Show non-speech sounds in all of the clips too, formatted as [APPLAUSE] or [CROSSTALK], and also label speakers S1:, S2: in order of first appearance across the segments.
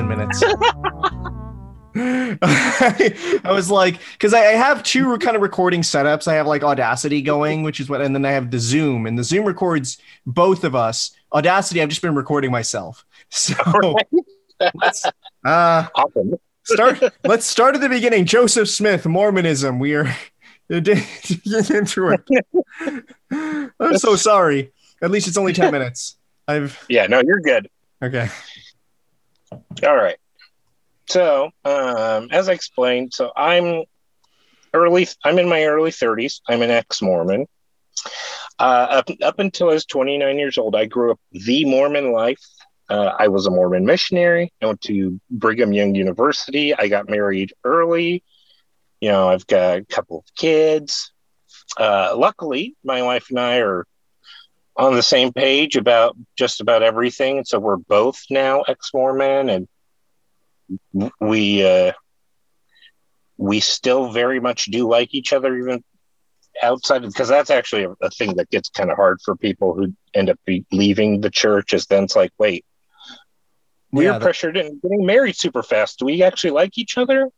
S1: 10 minutes. [LAUGHS] I was like, because I, I have two kind of recording setups. I have like Audacity going, which is what, and then I have the Zoom, and the Zoom records both of us. Audacity, I've just been recording myself. [LAUGHS] So let's uh,
S2: Awesome.
S1: start. let's start at the beginning. Joseph Smith, Mormonism. We are [LAUGHS] into it. I'm so sorry. At least it's only 10 minutes. I've
S2: Yeah, no, you're good.
S1: okay.
S2: All right. So, um, as I explained, so I'm early. I'm in my early 30s. I'm an ex-Mormon. Uh, up up until I was 29 years old, I grew up the Mormon life. Uh, I was a Mormon missionary. I went to Brigham Young University. I got married early. You know, I've got a couple of kids. Uh, luckily, my wife and I are on the same page about just about everything. And so we're both now ex-Mormon, and we uh, we still very much do like each other, even outside of because that's actually a, a thing that gets kind of hard for people who end up be leaving the church. Is then it's like, wait, we
S1: Yeah,
S2: are
S1: that-
S2: pressured into getting married super fast. Do we actually like each other?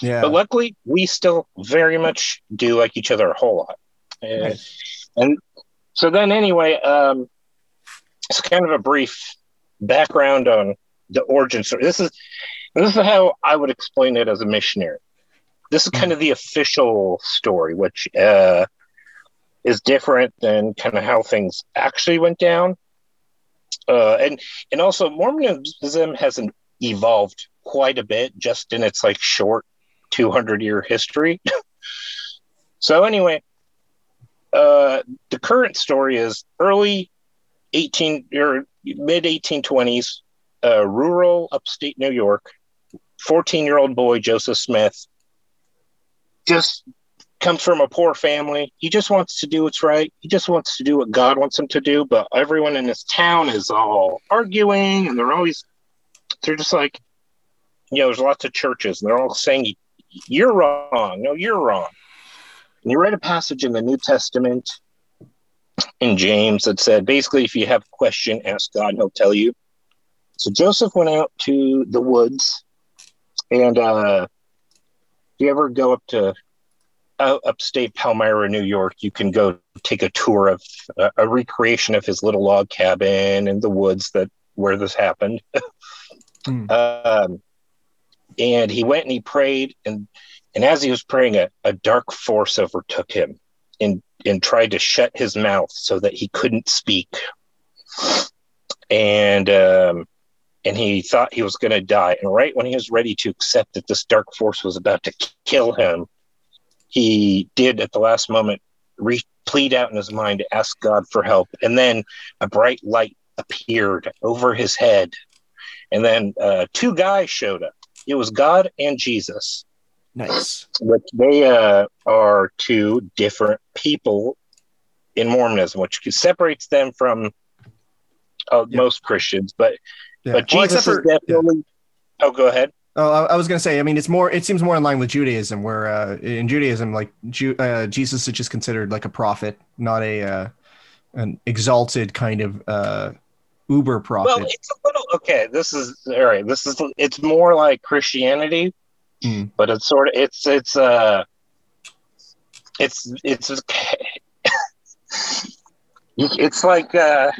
S1: Yeah.
S2: But luckily, we still very much do like each other a whole lot. And,
S1: Nice.
S2: and so then, anyway, um, it's kind of a brief background on the origin story. This is this is how I would explain it as a missionary. This is kind of the official story, which uh, is different than kind of how things actually went down. Uh, and and also Mormonism hasn't evolved quite a bit just in its like short 200 year history. [LAUGHS] so anyway, uh, the current story is early 18 or mid 1820s, uh, rural upstate New York. 14 year old boy Joseph Smith just comes from a poor family. He just wants to do what's right. He just wants to do what God wants him to do. But everyone in his town is all arguing, and they're always they're just like, you know, there's lots of churches, and they're all saying, "You're wrong. No, you're wrong." And you read a passage in the New Testament in James that said, basically, if you have a question, ask God, and He'll tell you. So Joseph went out to the woods, and uh, if you ever go up to uh, upstate Palmyra, New York, you can go take a tour of uh, a recreation of his little log cabin in the woods that where this happened.
S1: Hmm. [LAUGHS]
S2: um, and he went and he prayed, and and as he was praying, a, a dark force overtook him and and tried to shut his mouth so that he couldn't speak. And um, and he thought he was going to die. And right when he was ready to accept that this dark force was about to kill him, he did at the last moment re- plead out in his mind to ask God for help. And then a bright light appeared over his head. And then uh, two guys showed up. It was God and Jesus,
S1: Nice.
S2: which they uh, are two different people in Mormonism, which separates them from uh,
S1: Yeah.
S2: most Christians. But
S1: Yeah.
S2: but
S1: Well,
S2: Jesus
S1: for-
S2: is definitely. Oh, go ahead.
S1: Oh, I, I was gonna say. I mean, it's more. It seems more in line with Judaism, where uh, in Judaism, like Ju- uh, Jesus is just considered like a prophet, not a uh, an exalted kind of uh, uber prophet.
S2: Well, it's a little okay. This is all right. This is it's more like Christianity,
S1: Mm.
S2: but it's sort of it's it's uh it's it's [LAUGHS] it's like uh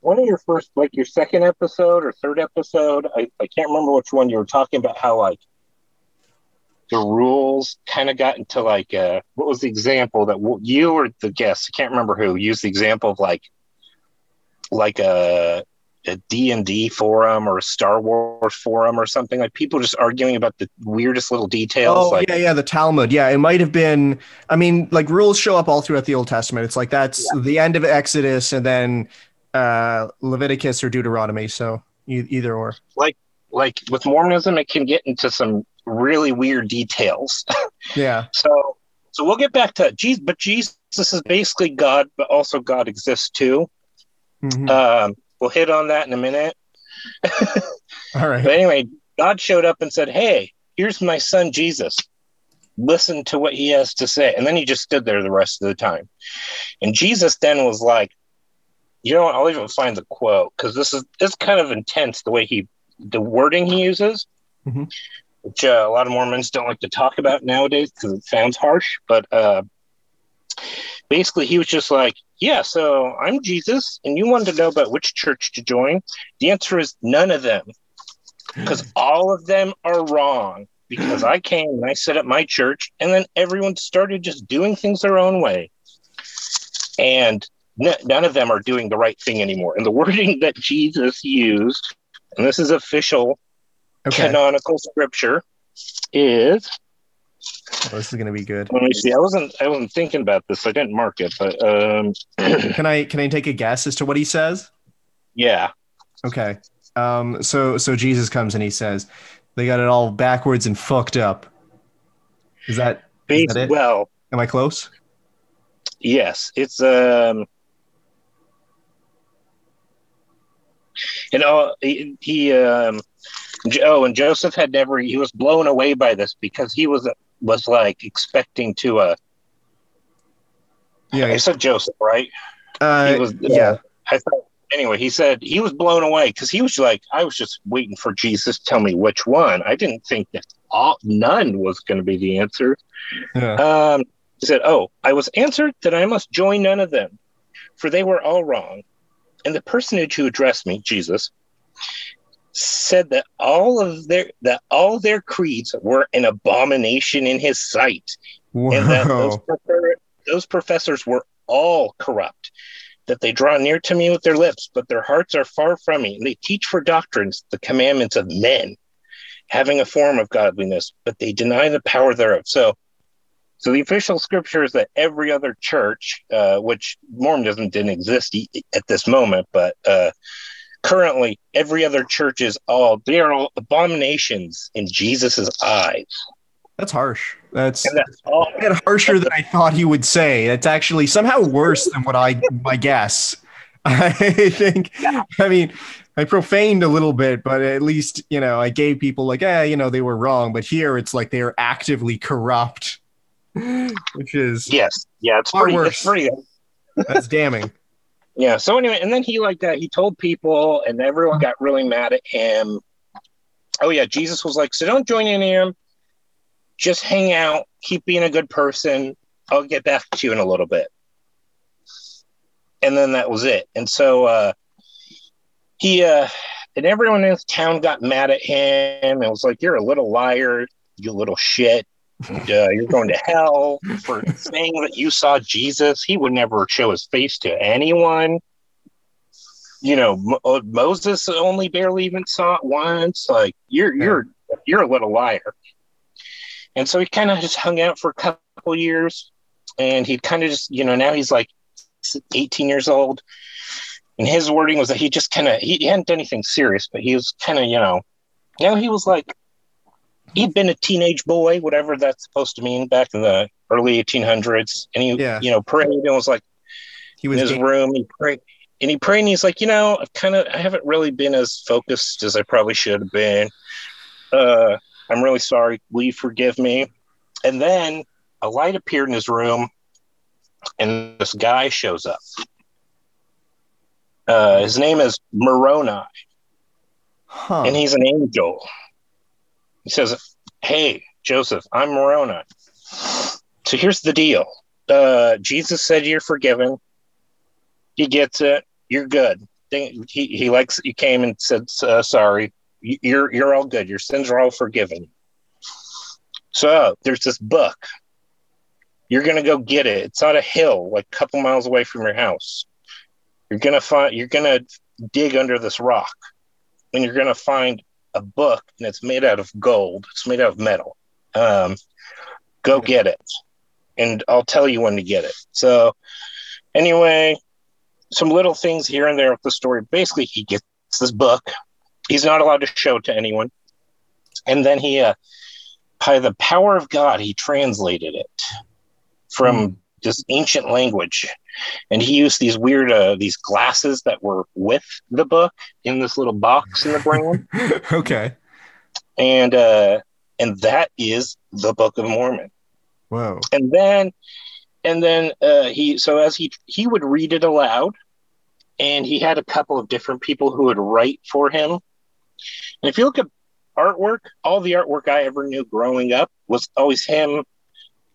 S2: one of your first like your second episode or third episode. I, I can't remember which one you were talking about how like the rules kind of got into like uh what was the example that you or the guest I can't remember who used the example of like like a a D&D forum or a Star Wars forum or something like people just arguing about the weirdest little details
S1: Oh
S2: like
S1: yeah, yeah, the Talmud. Yeah, it might have been. I mean, like rules show up all throughout the Old Testament. It's like that's the end of Exodus, and then uh, Leviticus or Deuteronomy. So e- either or.
S2: like like with Mormonism it can get into some really weird details [LAUGHS]
S1: Yeah.
S2: so so we'll get back to Jesus but Jesus is basically God but also God exists too
S1: Mhm.
S2: um we'll hit on that in a minute
S1: all right.
S2: But anyway, God showed up and said, Hey, here's my son Jesus. Listen to what he has to say. And then he just stood there the rest of the time. And Jesus then was like, you know what? I'll even find the quote because this is it's kind of intense the way he the wording he uses,
S1: Mhm.
S2: which uh, a lot of Mormons don't like to talk about nowadays because it sounds harsh. But uh, basically, he was just like, "Yeah, so I'm Jesus, and you wanted to know about which church to join. The answer is none of them, because [LAUGHS] all of them are wrong." Because I came and I set up my church, and then everyone started just doing things their own way. And n- none of them are doing the right thing anymore. And the [LAUGHS] wording that Jesus used, and this is official
S1: Okay.
S2: canonical scripture, is
S1: Oh, this is gonna be good.
S2: let me see. I wasn't I wasn't thinking about this. I didn't mark it, but um, [CLEARS THROAT]
S1: Can I can I take a guess as to what he says?
S2: yeah,
S1: Okay. Um. So so Jesus comes and he says, "They got it all backwards and fucked up." Is that? Is that it?
S2: well,
S1: Am I close?
S2: yes, it's um. And oh, he, he um, oh, and Joseph had never. He was blown away by this because he was was like expecting to. Uh,
S1: Yeah.
S2: I said Joseph, right?
S1: Uh,
S2: he was
S1: yeah.
S2: I thought anyway. He said he was blown away because he was like, I was just waiting for Jesus to tell me which one. I didn't think that all none was going to be the answer.
S1: Yeah.
S2: Um, he said, "Oh, I was answered that I must join none of them, for they were all wrong." And the personage who addressed me, Jesus, said that all of their that all their creeds were an abomination in his sight, and that those, prefer- those professors were all corrupt. That they draw near to me with their lips, but their hearts are far from me, and they teach for doctrines the commandments of men, having a form of godliness, but they deny the power thereof. So, so the official scripture is that every other church, uh, which Mormonism didn't exist at this moment, but uh, currently every other church is all they are all abominations in Jesus's eyes,
S1: That's harsh. That's
S2: and that's all.
S1: bit harsher than I thought he would say. That's actually somehow worse than what I my guess. [LAUGHS] I think. I mean, I profaned a little bit, but at least you know I gave people like, eh, you know, they were wrong. But here it's like they are actively corrupt, [LAUGHS] which is
S2: Yes, yeah, it's pretty.
S1: worse.
S2: It's pretty.
S1: that's damning.
S2: Yeah. So anyway, and then he like that. He told people, and everyone got really mad at him. Oh yeah, Jesus was like, "So don't join any of them. Just hang out. Keep being a good person. I'll get back to you in a little bit." And then that was it. And so uh, he uh, and everyone in his town got mad at him. It was like, "You're a little liar, you little shit." Uh, you're going to hell for saying that you saw Jesus. He would never show his face to anyone. You know, Mo- uh, Moses only barely even saw it once. Like you're you're you're a little liar. And so he kind of just hung out for a couple years, and he kind of just you know now he's like 18 years old, and his wording was that he just kind of he, he hadn't done anything serious, but he was kind of you know, you know he was like he'd been a teenage boy, whatever that's supposed to mean back in the early 1800s, and he
S1: Yeah.
S2: you know prayed and was like
S1: He was
S2: in
S1: his
S2: room. He prayed and he prayed and he's like, you know, I've kind of I haven't really been as focused as I probably should have been. Uh, I'm really sorry. Will you forgive me? And then a light appeared in his room, and this guy shows up. Uh, his name is Moroni,
S1: huh.
S2: and he's an angel. He says, "Hey, Joseph, I'm Moroni. So here's the deal. Uh, Jesus said you're forgiven. He gets it. You're good. He he likes. You came and said uh, sorry. You're you're all good. Your sins are all forgiven. So there's this book. You're gonna go get it. It's on a hill, like a couple miles away from your house. You're gonna find. You're gonna dig under this rock, and you're gonna find a book, and it's made out of gold. It's made out of metal. Um, go get it, and I'll tell you when to get it. So, anyway, some little things here and there with the story. Basically, he gets this book. He's not allowed to show it to anyone, and then he, uh, by the power of God, he translated it from this ancient language, and he used these weird uh, these glasses that were with the book in this little box in the ground [LAUGHS]
S1: okay.
S2: and uh and that is the book of mormon
S1: Whoa.
S2: and then and then uh he so as he he would read it aloud and he had a couple of different people who would write for him. And if you look at artwork, all the artwork I ever knew growing up was always him.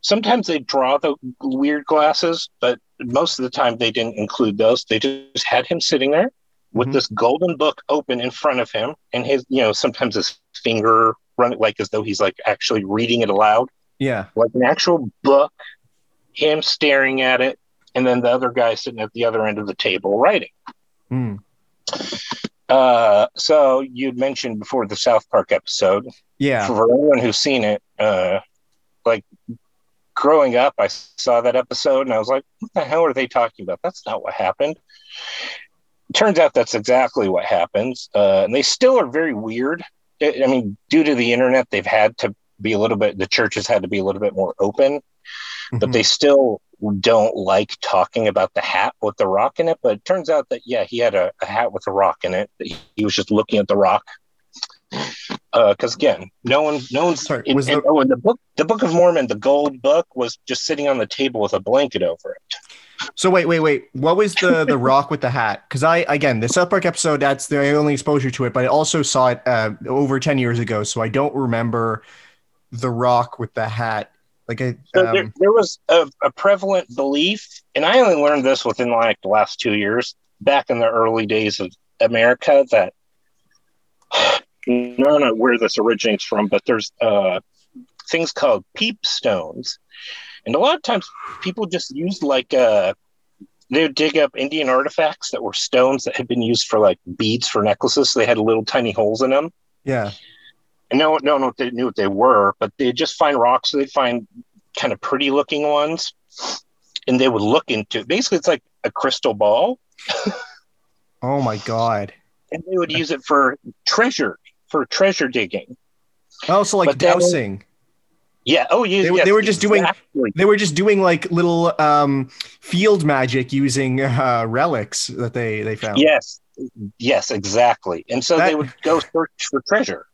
S2: Sometimes they draw the weird glasses, but most of the time they didn't include those. They just had him sitting there with
S1: Mhm.
S2: this golden book open in front of him, and his, you know, sometimes his finger running like as though he's like actually reading it aloud,
S1: Yeah.
S2: like an actual book, him staring at it, and then the other guy sitting at the other end of the table writing.
S1: Hmm.
S2: Uh, so you'd mentioned before the South Park episode.
S1: Yeah.
S2: For anyone who's seen it, uh, like growing up, I saw that episode and I was like, "What the hell are they talking about? That's not what happened." Turns out that's exactly what happens, uh, and they still are very weird. I mean, due to the internet, they've had to be a little bit. The churches had to be a little bit more open, but
S1: Mhm.
S2: they still don't like talking about the hat with the rock in it. But it turns out that yeah, he had a, a hat with a rock in it. He was just looking at the rock. Because again, no one, no one's.
S1: Sorry,
S2: in,
S1: was
S2: in-
S1: the-
S2: oh, in the book, the Book of Mormon, the gold book was just sitting on the table with a blanket over it.
S1: So wait, wait, wait. What was the the [LAUGHS] rock with the hat? Because I again the South Park episode that's the only exposure to it, but I also saw it uh, over ten years ago, so I don't remember the rock with the hat. Like I,
S2: So there,
S1: um,
S2: there was a, a prevalent belief, and I only learned this within like the last two years, back in the early days of America, that I don't know where this originates from, but there's uh, things called peep stones, and a lot of times people just used like uh, they would dig up Indian artifacts that were stones that had been used for like beads for necklaces. So they had little tiny holes in them.
S1: yeah,
S2: And no, no one knew what they knew what they were, but they'd just find rocks. So they'd find kind of pretty looking ones, and they would look into. Basically, it's like a crystal ball, [LAUGHS]
S1: oh my god.
S2: and they would use it for treasure for treasure digging.
S1: Oh, so like
S2: But then-
S1: dowsing.
S2: Yeah. Oh, yeah.
S1: They were-
S2: yes,
S1: they were just doing- They were just doing like little um, field magic using uh, relics that they they found.
S2: Yes. Yes, exactly. And so
S1: That-
S2: they would go search for treasure.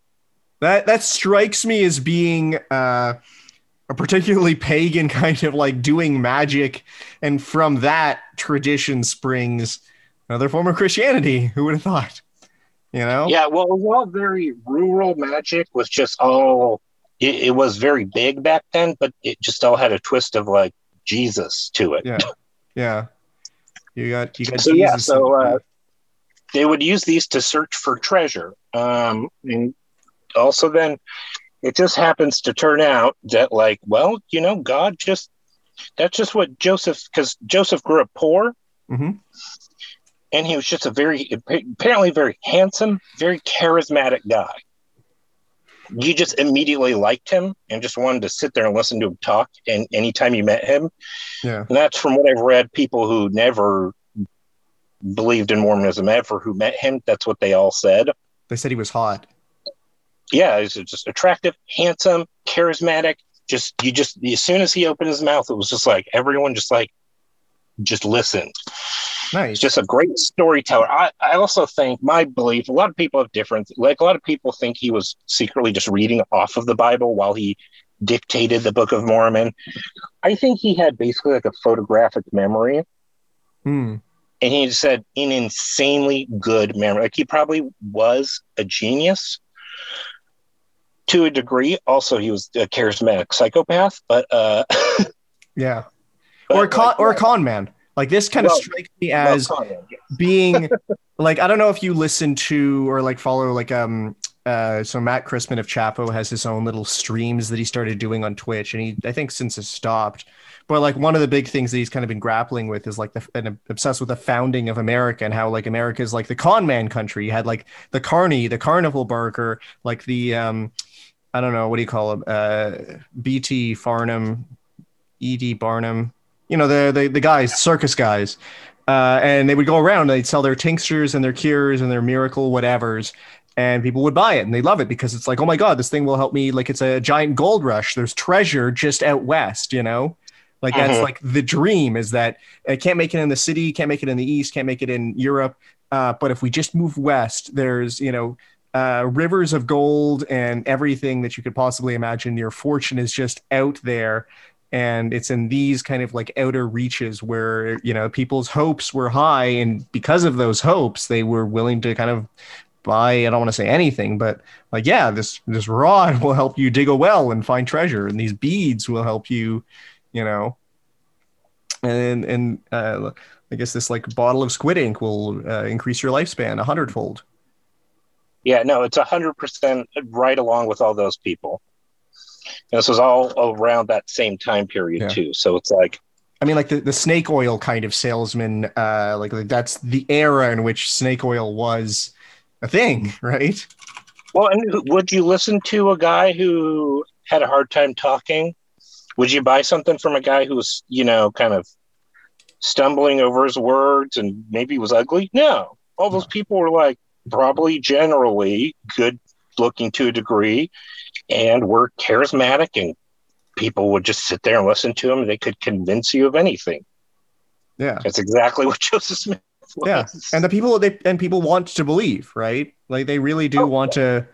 S1: That that strikes me as being uh, a particularly pagan kind of like doing magic, and from that tradition springs another form of Christianity. Who would have thought? You know?
S2: Yeah. Well, it was all very rural magic. Was just all. It, it was very big back then, but it just all had a twist of like Jesus to it.
S1: Yeah. [LAUGHS] Yeah. You got you got
S2: so yeah so uh, they would use these to search for treasure um and also then it just happens to turn out that like well you know god just that's just what joseph because joseph grew up poor
S1: Mhm.
S2: And he was just a very apparently very handsome very charismatic guy you just immediately liked him and just wanted to sit there and listen to him talk and anytime you met him
S1: yeah.
S2: and that's from what I've read. People who never believed in Mormonism ever who met him, that's what they all said.
S1: They said he was hot.
S2: Yeah, he's just attractive, handsome, charismatic. Just you just as soon as he opened his mouth, it was just like everyone just like just listened.
S1: Nice.
S2: He's just a great storyteller. I, I also think my belief, a lot of people have different like a lot of people think he was secretly just reading off of the Bible while he dictated the Book of Mormon. I think he had basically like a photographic memory.
S1: Hmm.
S2: and he said an insanely good memory. Like he probably was a genius to a degree. Also, he was a charismatic psychopath, but uh, [LAUGHS]
S1: Yeah.
S2: but
S1: or a con
S2: like,
S1: or a con man. Like this kind of strikes me as
S2: con man, yeah.
S1: being [LAUGHS] like I don't know if you listen to or like follow like um uh so Matt Christman of Chapo has his own little streams that he started doing on Twitch and he I think since has stopped. But like one of the big things that he's kind of been grappling with is like the and obsessed with the founding of America and how like America is like the con man country. You had like the carney, the carnival barker, like the um I don't know what do you call him uh BT Farnham, ED Barnum, you know the the the guys, circus guys uh, and they would go around and they'd sell their tinctures and their cures and their miracle whatevers and people would buy it and they love it because it's like oh my god this thing will help me like it's a giant gold rush. There's treasure just out west you know? Like that's
S2: Mhm.
S1: like the dream is that it can't make it in the city can't make it in the east can't make it in europe uh, but if we just move west there's you know uh, rivers of gold and everything that you could possibly imagine. Your fortune is just out there and it's in these kind of like outer reaches where you know people's hopes were high and because of those hopes they were willing to kind of buy i don't want to say anything but like yeah this this rod [LAUGHS] will help you dig a well and find treasure and these beads will help you you know and and uh, i guess this like bottle of squid ink will uh, increase your lifespan a hundredfold
S2: Yeah, no, it's a hundred percent right along with all those people. And this was all around that same time period
S1: Yeah.
S2: too. So it's like,
S1: I mean, like the, the snake oil kind of salesman, uh, like, like that's the era in which snake oil was a thing, [LAUGHS] right?
S2: well, and would you listen to a guy who had a hard time talking? Would you buy something from a guy who was, you know, kind of stumbling over his words and maybe was ugly? No, all those people were like probably generally good looking to a degree and were charismatic and people would just sit there and listen to them. They could convince you of anything.
S1: Yeah,
S2: That's exactly [LAUGHS] what Joseph Smith was.
S1: yeah, and the people they and people want to believe, right? Like they really do
S2: Oh,
S1: want to.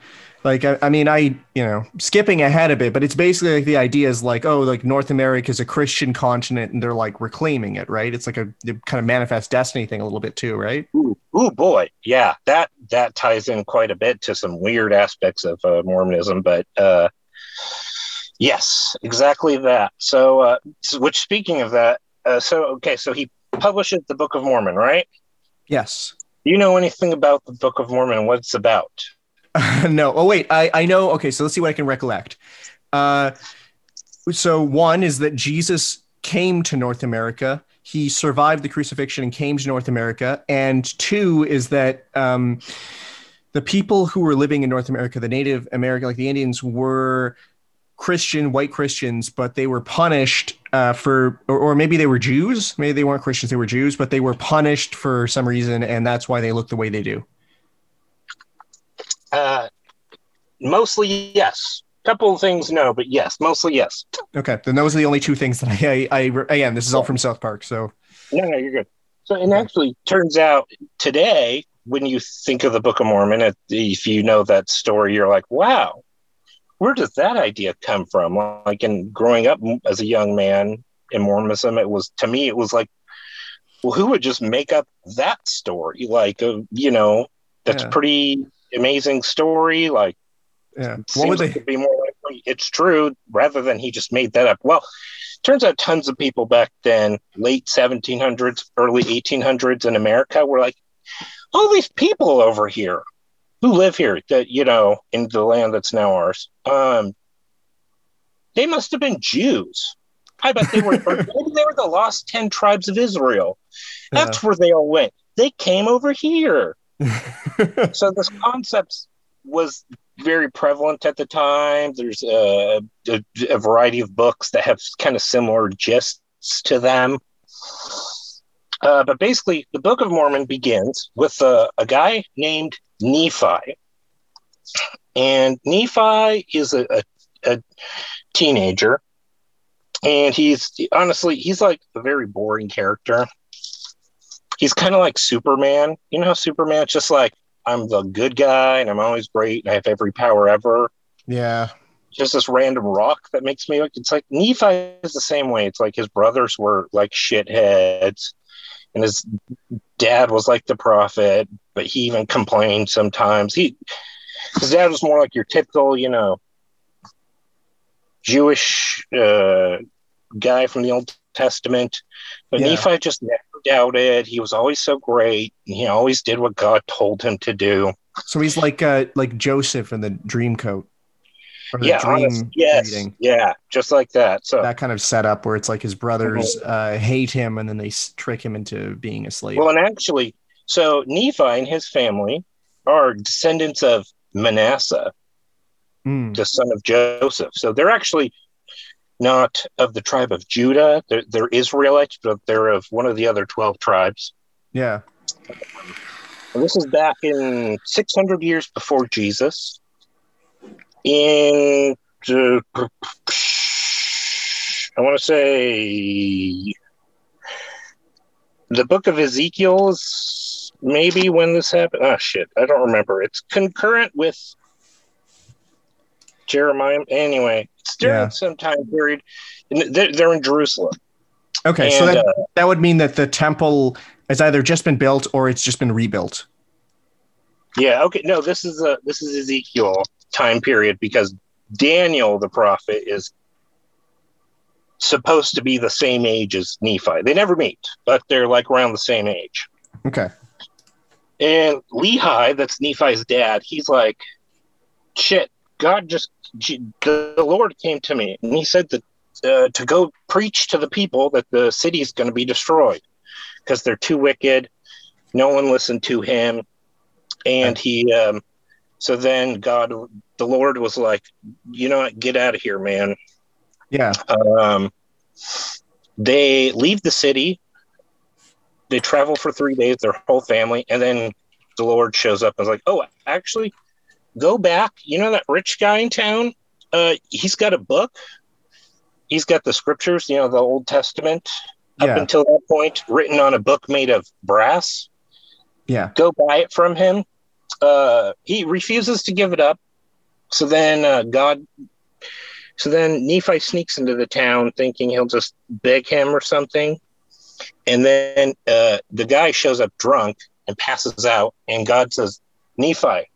S1: Like I, I mean, I you know skipping ahead a bit, but it's basically like the idea is like, oh, like North America is a Christian continent, and they're like reclaiming it, right? It's like a kind of manifest destiny thing a little bit too, right?
S2: Ooh, ooh, boy, yeah, that that ties in quite a bit to some weird aspects of uh, Mormonism, but uh, yes, exactly that. So, uh, so- which speaking of that, uh, so okay, so he publishes the Book of Mormon, right?
S1: Yes.
S2: Do you know anything about the Book of Mormon what it's about? [LAUGHS]
S1: no. Oh wait, I I know. Okay, so let's see what I can recollect. Uh, so one is that Jesus came to North America. He survived the crucifixion and came to North America. And two is that um, the people who were living in North America, the Native American, like the Indians, were Christian, white Christians, but they were punished uh, for, or, or maybe they were Jews. Maybe they weren't Christians, they were Jews, but they were punished for some reason, and that's why they look the way they do.
S2: Uh, mostly yes. Couple of things no, but yes, mostly yes.
S1: Okay, then those are the only two things that I, I, I again, this is all from South Park, so
S2: No, no, you're good. So, and actually, turns out today, when you think of the Book of Mormon, if- if you know that story, you're like, wow, where does that idea come from? Like, in growing up as a young man in Mormonism, it was to me, it was like, well, who would just make up that story? Like, uh, you know, that's
S1: Yeah.
S2: pretty amazing story. Like,
S1: yeah. What
S2: seems
S1: would
S2: like
S1: they?
S2: be more likely it's true rather than he just made that up. Well, turns out tons of people back then, late 1700s, early 1800s in America, were like, all these people over here who live here, that you know, in the land that's now ours, um, they must have been Jews. I bet they were. or [LAUGHS] maybe they were the lost ten tribes of Israel. That's where they all went. They came over here so this concept was very prevalent at the time. There's a, a, a variety of books that have kind of similar gists to them. Uh, but basically, the Book of Mormon begins with a, a guy named Nephi. And Nephi is a, a, a teenager. And he's honestly, he's like a very boring character. He's kind of like Superman. You know how Superman's just like, I'm the good guy and I'm always great and I have every power ever.
S1: yeah,
S2: Just this random rock that makes me look. It's like Nephi is the same way. It's like his brothers were like shitheads and his dad was like the prophet, but he even complained sometimes. He his dad was more like your typical, you know, Jewish uh, guy from the Old Testament. But
S1: Yeah.
S2: Nephi just never doubted. He was always so great. He always did what God told him to do.
S1: so he's like uh like Joseph in the Dream Coat, or the
S2: yeah, honest, yes,
S1: reading.
S2: yeah, just like that. So,
S1: That kind of setup where it's like his brothers uh, hate him and then they trick him into being a slave.
S2: well, and actually, so Nephi and his family are descendants of Manasseh,
S1: Mm,
S2: the son of Joseph. So they're actually not of the tribe of Judah. They're, they're Israelites, but they're of one of the other 12 tribes.
S1: yeah,
S2: And this is back in 600 years before Jesus. In, uh, I want to say, the book of Ezekiel is maybe when this happened. Oh, shit. I don't remember. It's concurrent with Jeremiah. Anyway, during
S1: Yeah.
S2: some time period. They're, they're in Jerusalem.
S1: Okay, so that,
S2: uh,
S1: that would mean that the temple has either just been built or it's just been rebuilt.
S2: Yeah. Okay. No, this is a this is Ezekiel time period because Daniel the prophet is supposed to be the same age as Nephi. They never meet, but they're like around the same age.
S1: Okay.
S2: And Lehi, that's Nephi's dad, he's like, shit, God just, the Lord came to me and he said that uh, to go preach to the people that the city is going to be destroyed because they're too wicked. No one listened to him. And he, um, so then God, the Lord was like, you know what, get out of here, man.
S1: Yeah.
S2: Um, they leave the city. They travel for three days, their whole family, and then the Lord shows up and is like, "Oh, actually, go back. You know that rich guy in town? Uh, he's got a book. He's got the scriptures. You know, the Old Testament up
S1: Yeah.
S2: until that point, written on a book made of brass.
S1: Yeah.
S2: Go buy it from him." Uh, he refuses to give it up. So then uh, God so then Nephi sneaks into the town thinking he'll just beg him or something. And then uh, the guy shows up drunk and passes out. And God says, Nephi,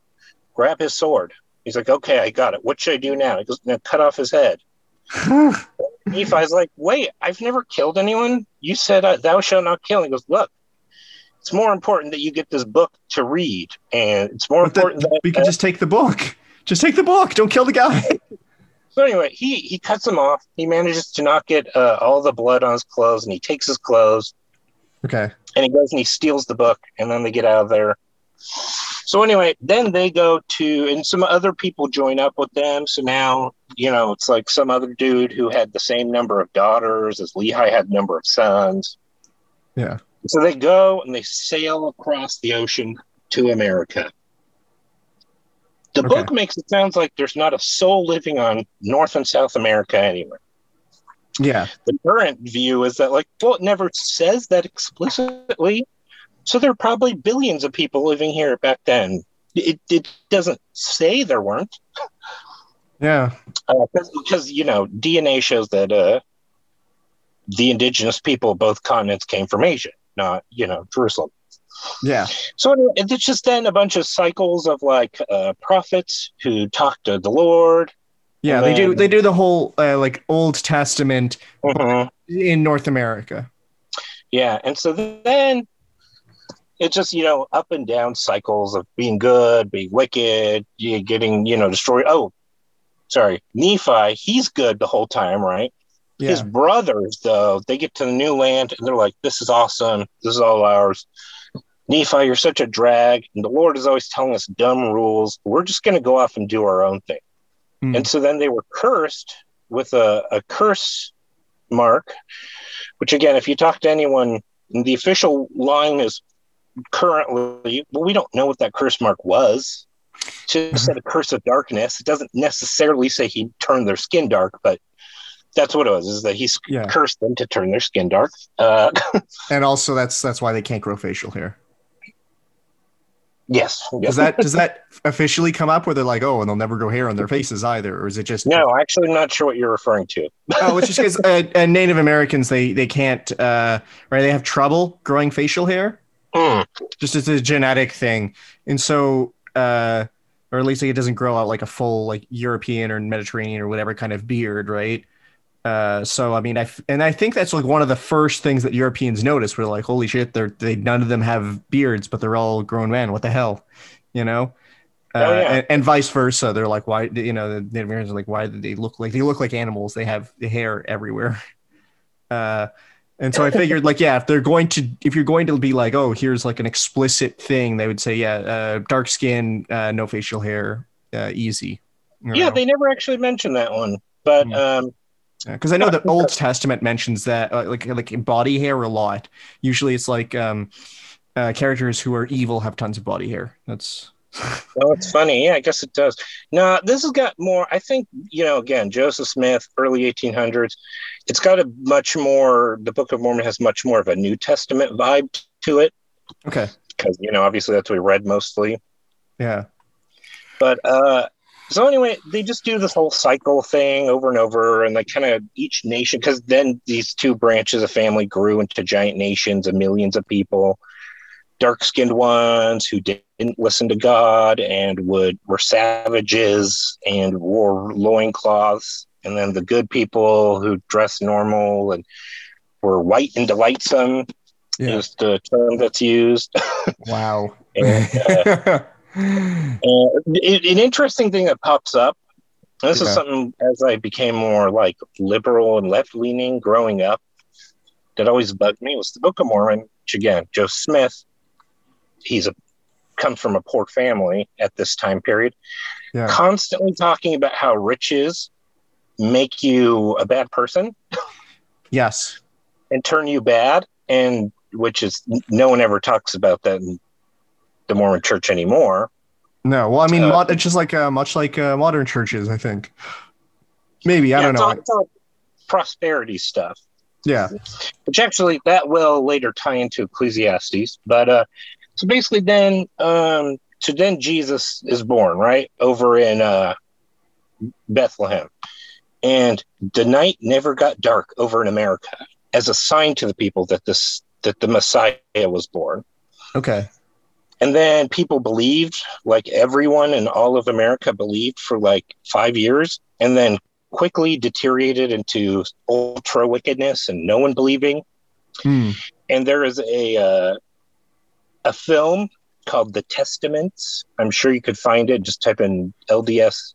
S2: grab his sword. He's like, okay, I got it. What should I do now? He goes, now cut off his head. [LAUGHS] Nephi's like, wait, I've never killed anyone. You said, uh, thou shalt not kill. He goes, look, it's more important that you get this book to read. And it's more
S1: But
S2: important that
S1: we could just take the book. Just take the book. Don't kill the guy. [LAUGHS]
S2: So anyway, he he cuts him off. He manages to not get uh, all the blood on his clothes, and he takes his clothes
S1: Okay.
S2: and he goes and he steals the book, and then they get out of there. So anyway, then they go to, and some other people join up with them. So now you know it's like some other dude who had the same number of daughters as Lehi had number of sons.
S1: Yeah.
S2: So they go and they sail across the ocean to America. The
S1: Okay.
S2: book makes it sounds like there's not a soul living on North and South America anywhere.
S1: Yeah.
S2: The current view is that, like, well, it never says that explicitly. So there are probably billions of people living here back then. It, it doesn't say there weren't,
S1: Yeah.
S2: uh, because, you know, DNA shows that uh, the indigenous people of both continents came from Asia, not, you know, Jerusalem.
S1: Yeah.
S2: So anyway, it's just then a bunch of cycles of like uh, prophets who talk to the Lord.
S1: Yeah. They do. They do the whole uh, like Old Testament
S2: Mhm.
S1: in North America.
S2: Yeah, and so then it's just you know up and down cycles of being good, being wicked, you getting you know destroyed. Oh, sorry, Nephi, he's good the whole time, right? His brothers, though, they get to the new land and they're like, "This is awesome. This is all ours." Nephi, you're such a drag, and the Lord is always telling us dumb rules. We're just going to go off and do our own thing.
S1: Hmm.
S2: And so then they were cursed with a, a curse mark, which again, if you talk to anyone, the official line is currently, well, we don't know what that curse mark was. It just said a curse of darkness. It doesn't necessarily say he turned their skin dark, but that's what it was, is that he
S1: Yeah.
S2: cursed them to turn their skin dark. Uh, [LAUGHS]
S1: And also, that's that's why they can't grow facial hair.
S2: yes.
S1: Does that does that officially come up where they're like, oh, and they'll never grow hair on their faces either, or is it just
S2: No, actually, I'm not sure what you're referring to. [LAUGHS]
S1: oh, it's just because uh, Native Americans they they can't uh, right they have trouble growing facial hair.
S2: Hmm.
S1: Just it's a genetic thing, and so uh, or at least like, it doesn't grow out like a full like European or Mediterranean or whatever kind of beard, right? Uh, so I mean, I f- and I think that's like one of the first things that Europeans noticed. Were like, holy shit, they're they none of them have beards, but they're all grown men. What the hell, you know? Uh,
S2: Oh, yeah.
S1: and, and vice versa. They're like, why? You know, the Native Americans are like, why do they look like they look like animals? They have the hair everywhere. [LAUGHS] Uh, and so I figured, like, yeah, if they're going to, if you're going to be like, oh, here's like an explicit thing, they would say, yeah, uh, dark skin, uh, no facial hair, uh, easy. You
S2: Yeah,
S1: know?
S2: they never actually mentioned that one. But
S1: Hmm.
S2: um,
S1: because I know the Old Testament mentions that uh, like like body hair a lot. Usually, it's like um, uh, characters who are evil have tons of body hair. That's
S2: Well, it's funny. Yeah, I guess it does. Now, this has got more. I think you know. Again, Joseph Smith, early 1800s. It's got a much more. The Book of Mormon has much more of a New Testament vibe to it
S1: okay.
S2: because you know, obviously, that's what we read mostly.
S1: Yeah.
S2: But uh, so anyway, they just do this whole cycle thing over and over, and they kind of each nation because then these two branches of family grew into giant nations of millions of people. Dark skinned ones who didn't listen to God and would were savages and wore loincloths, and then the good people who dressed normal and were white and delightsome
S1: Yeah.
S2: is the term that's used. [LAUGHS]
S1: Wow.
S2: and, [LAUGHS] uh, it- an interesting thing that pops up. This
S1: Okay.
S2: is something as I became more like liberal and left leaning growing up that always bugged me was the Book of Mormon, which again, Joe Smith, he's a comes from a poor family at this time period,
S1: yeah.
S2: constantly talking about how riches make you a bad person
S1: Yes.
S2: and turn you bad, and which is no one ever talks about that in the Mormon Church anymore.
S1: No. Well, I mean,
S2: Uh,
S1: mod- it's just like uh, much like uh, modern churches, I think. Maybe I
S2: Yeah,
S1: don't
S2: it's
S1: know.
S2: all- it's all prosperity stuff.
S1: yeah.
S2: which actually that will later tie into Ecclesiastes. But uh, so basically, then um, so then Jesus is born right over in uh, Bethlehem, and the night never got dark over in America as a sign to the people that this that the Messiah was born.
S1: Okay.
S2: And then people believed, like everyone in all of America believed for like five years, and then quickly deteriorated into ultra wickedness and no one believing
S1: Hmm.
S2: and there is a uh, a film called The Testaments. I'm sure you could find it. Just type in LDS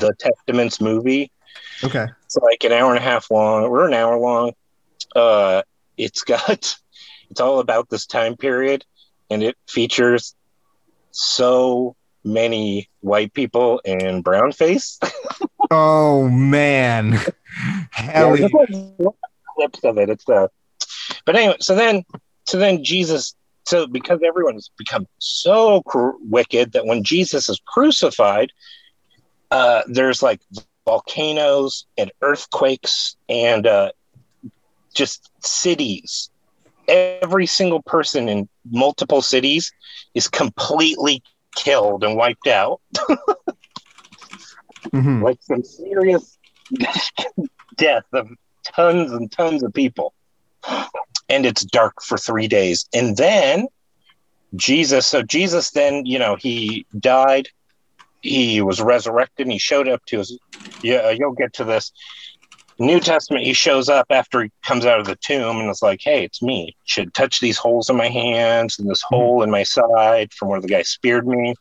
S2: The Testaments movie.
S1: Okay.
S2: It's like an hour and a half long. We're an hour long. Uh, it's [LAUGHS] got it's all about this time period, and it features so many white people and brown face. [LAUGHS]
S1: Oh man. Hell
S2: Yeah,
S1: yeah.
S2: there's lots of clips of it. It's uh, but anyway. So then, so then Jesus. So because everyone has become so cr- wicked that when Jesus is crucified, uh, there's like volcanoes and earthquakes and uh, just cities. Every single person in multiple cities is completely killed and wiped out [LAUGHS]
S1: Mhm.
S2: like some serious [LAUGHS] death of tons and tons of people. And it's dark for three days. And then Jesus, so Jesus then, you know, he died, he was resurrected, and he showed up to his, yeah, you'll get to this. New Testament, he shows up after he comes out of the tomb and it's like, hey, it's me. Should touch these holes in my hands and this hole in my side from where the guy speared me.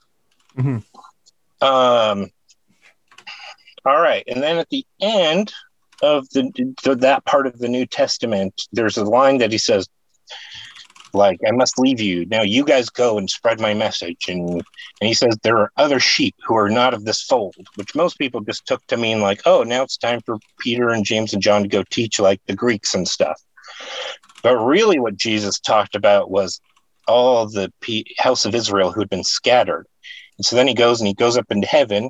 S1: Mhm.
S2: Um, all right, and then at the end of the, the that part of the New Testament, there's a line that he says, "Like I must leave you now. You guys go and spread my message." And and he says there are other sheep who are not of this fold, which most people just took to mean like, "Oh, now it's time for Peter and James and John to go teach like the Greeks and stuff." But really, what Jesus talked about was all the house of Israel who had been scattered. And so then he goes and he goes up into heaven,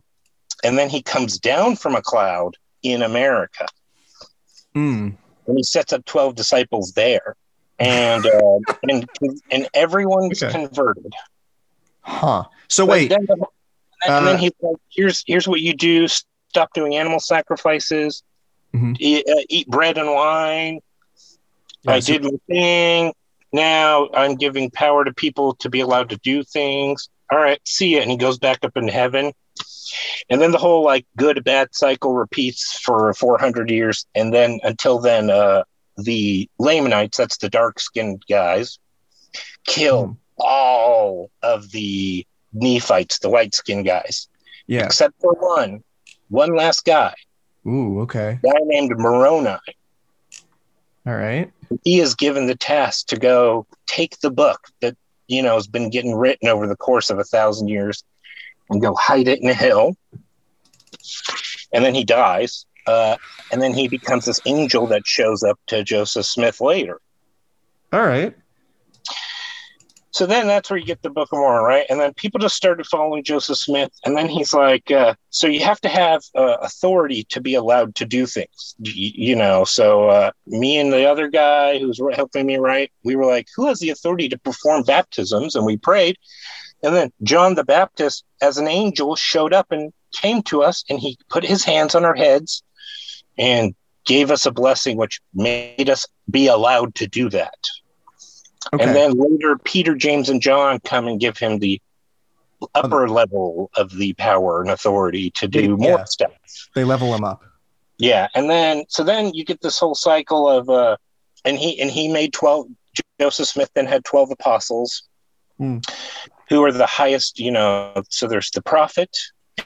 S2: and then he comes down from a cloud in America,
S1: Hmm.
S2: and he sets up twelve disciples there, and uh, [LAUGHS] and and everyone's
S1: Okay.
S2: converted.
S1: Huh. So
S2: But
S1: wait.
S2: then, and then
S1: Uh,
S2: he's like, "Here's here's what you do: stop doing animal sacrifices,
S1: Mhm.
S2: eat, uh, eat bread and wine.
S1: Yeah,
S2: I
S1: so-
S2: did my thing. Now I'm giving power to people to be allowed to do things. All right, see ya. And he goes back up in heaven. And then the whole like good bad cycle repeats for 400 years. And then until then, uh, the Lamanites, that's the dark skinned guys, kill
S1: Hmm.
S2: all of the Nephites, the white skinned guys,
S1: Yeah.
S2: except for one, one last guy,
S1: Ooh. Okay.
S2: a guy named Moroni.
S1: All right.
S2: he is given the task to go take the book that you know has been getting written over the course of a thousand years and go hide it in a hill. And then he dies uh, and then he becomes this angel that shows up to joseph smith later.
S1: All right.
S2: so then that's where you get the book of mormon right? And then people just started following joseph smith and then he's like uh, so you have to have uh, authority to be allowed to do things y- you know? So uh, me and the other guy who was helping me write we were like who has the authority to perform baptisms? And we prayed and then john the baptist as an angel showed up and came to us and he put his hands on our heads and gave us a blessing, which made us be allowed to do that.
S1: Okay.
S2: And then later, Peter, James, and John come and give him the upper level of the power and authority to do
S1: Yeah.
S2: more stuff.
S1: they level him up.
S2: Yeah, and then so then you get this whole cycle of uh, and he and he made twelve. Joseph Smith then had twelve apostles,
S1: Hmm.
S2: Who are the highest. You know, so there's the prophet,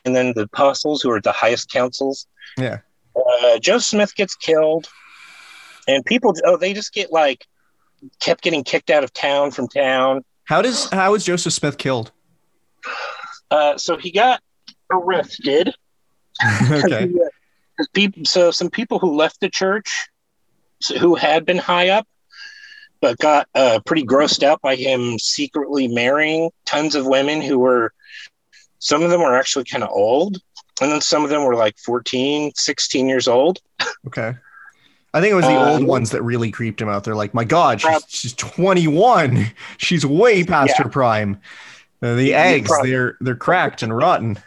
S2: and then the apostles, who are the highest councils.
S1: Yeah.
S2: Uh, Joseph Smith gets killed, and people oh they just get like kept getting kicked out of town from town.
S1: How does how is Joseph Smith killed?
S2: Uh, so he got arrested. [LAUGHS]
S1: okay. [LAUGHS]
S2: Because people, so some people who left the church, so- who had been high up, but got uh, pretty grossed out by him secretly marrying tons of women who were, some of them were actually kind of old, and then some of them were like 14, 16 years old.
S1: Okay. I think it was the
S2: Uh,
S1: old ones that really creeped him out. They're like, my God, she's,
S2: Prob-
S1: she's 21. [LAUGHS] She's way past
S2: Yeah.
S1: her prime. Uh, the eggs,
S2: prob-
S1: they're they're cracked and rotten.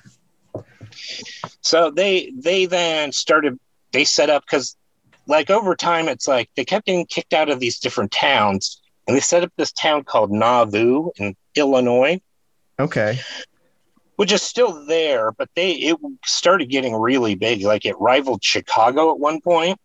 S2: So they they then started they set up because like over time it's like they kept getting kicked out of these different towns and they set up this town called Nauvoo in Illinois.
S1: Okay.
S2: which is still there, but they it started getting really big. Like it rivaled Chicago at one point,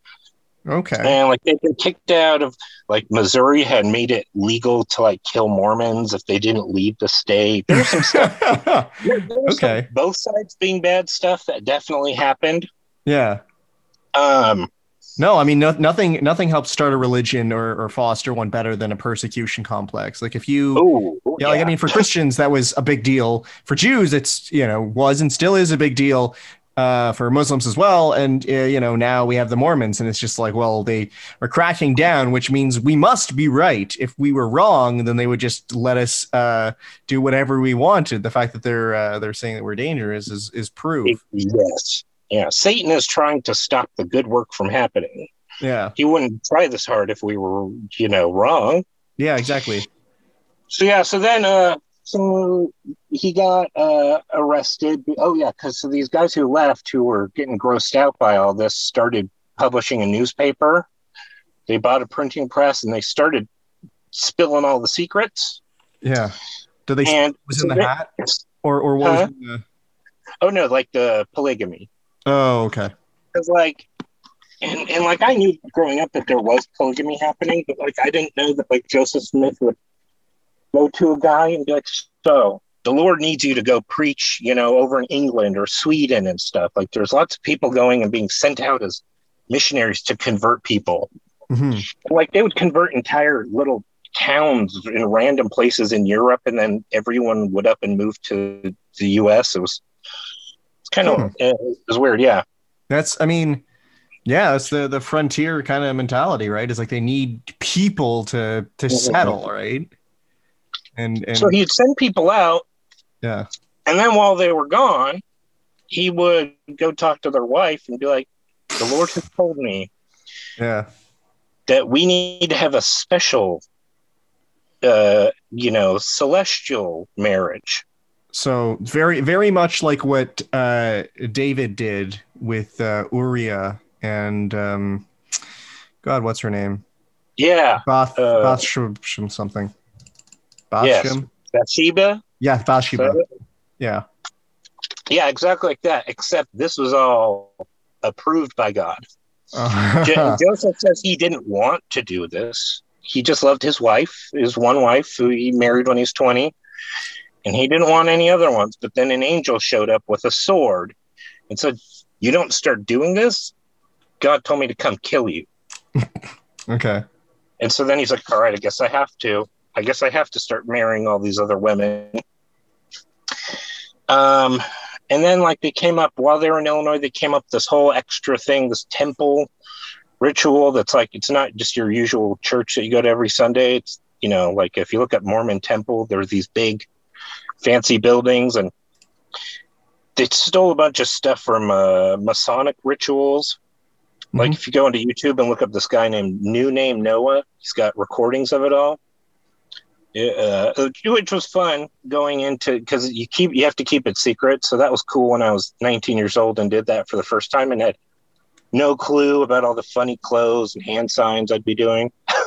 S1: Okay.
S2: and like they've been kicked out of like Missouri had made it legal to like kill Mormons if they didn't leave the state. There's some stuff. [LAUGHS] there- there was some-
S1: Okay.
S2: both sides being bad stuff that definitely happened.
S1: yeah.
S2: Um,
S1: No, I mean, no, nothing nothing helps start a religion or, or foster one better than a persecution complex. Like if you
S2: ooh,
S1: Yeah, like I mean, for Christians that was a big deal. For Jews, it's you know was and still is a big deal. Uh, for Muslims as well, and uh, you know now we have the Mormons, and it's just like, well, they are cracking down, which means we must be right. If we were wrong, then they would just let us uh, do whatever we wanted. The fact that they're uh, they're saying that we're dangerous is is proof.
S2: yes, yeah. Satan is trying to stop the good work from happening.
S1: Yeah,
S2: He wouldn't try this hard if we were, you know, wrong.
S1: yeah, exactly.
S2: So yeah, so then uh so he got uh arrested. Oh yeah, because so these guys who left who were getting grossed out by all this started publishing a newspaper. They bought a printing press and they started spilling all the secrets.
S1: Yeah. Did they
S2: And
S1: was in the hat or or what
S2: Huh?
S1: was in the?
S2: oh no, like the polygamy.
S1: Oh, okay.
S2: Because like and, and like I knew growing up that there was polygamy happening, but like I didn't know that like Joseph Smith would go to a guy and be like, so the Lord needs you to go preach, you know, over in England or Sweden and stuff. Like there's lots of people going and being sent out as missionaries to convert people.
S1: hmm
S2: Like they would convert entire little towns in random places in Europe, and then everyone would up and move to the U.S. It was kind of
S1: Hmm.
S2: it was weird, yeah.
S1: That's, I mean, yeah, that's the the frontier kind of mentality, right? It's like they need people to to
S2: Mhm.
S1: settle, right? And and
S2: So he'd send people out,
S1: yeah,
S2: and then while they were gone, he would go talk to their wife and be like, "The Lord has told me
S1: yeah,
S2: that we need to have a special, uh, you know, celestial marriage."
S1: So very very much like what uh, David did with uh, Uriah and um, God, what's her name?
S2: Yeah,
S1: Bath
S2: Uh,
S1: Bathsheba something.
S2: Yes.
S1: Bathsheba. Yeah, Bathsheba. Yeah.
S2: yeah, exactly like that. Except this was all approved by God. [LAUGHS] Jo- Joseph says he didn't want to do this. He just loved his wife, his one wife, who he married when he was 20, and he didn't want any other ones. But then an angel showed up with a sword and said, You don't start doing this? God told me to come kill you. [LAUGHS]
S1: okay.
S2: And so then he's like, All right, I guess I have to. I guess I have to start marrying all these other women. Um, and then like they came up while they were in Illinois, they came up this whole extra thing, this temple ritual that's like it's not just your usual church that you go to every Sunday. It's you know, like if you look at Mormon temple, there's these big fancy buildings and they stole a bunch of stuff from uh, Masonic rituals. Like
S1: Mhm.
S2: if you go into YouTube and look up this guy named New Name Noah, he's got recordings of it all. uh, which was fun going into because you keep you have to keep it secret. So that was cool when I was 19 years old and did that for the first time and had no clue about all the funny clothes and hand signs I'd be doing. [LAUGHS]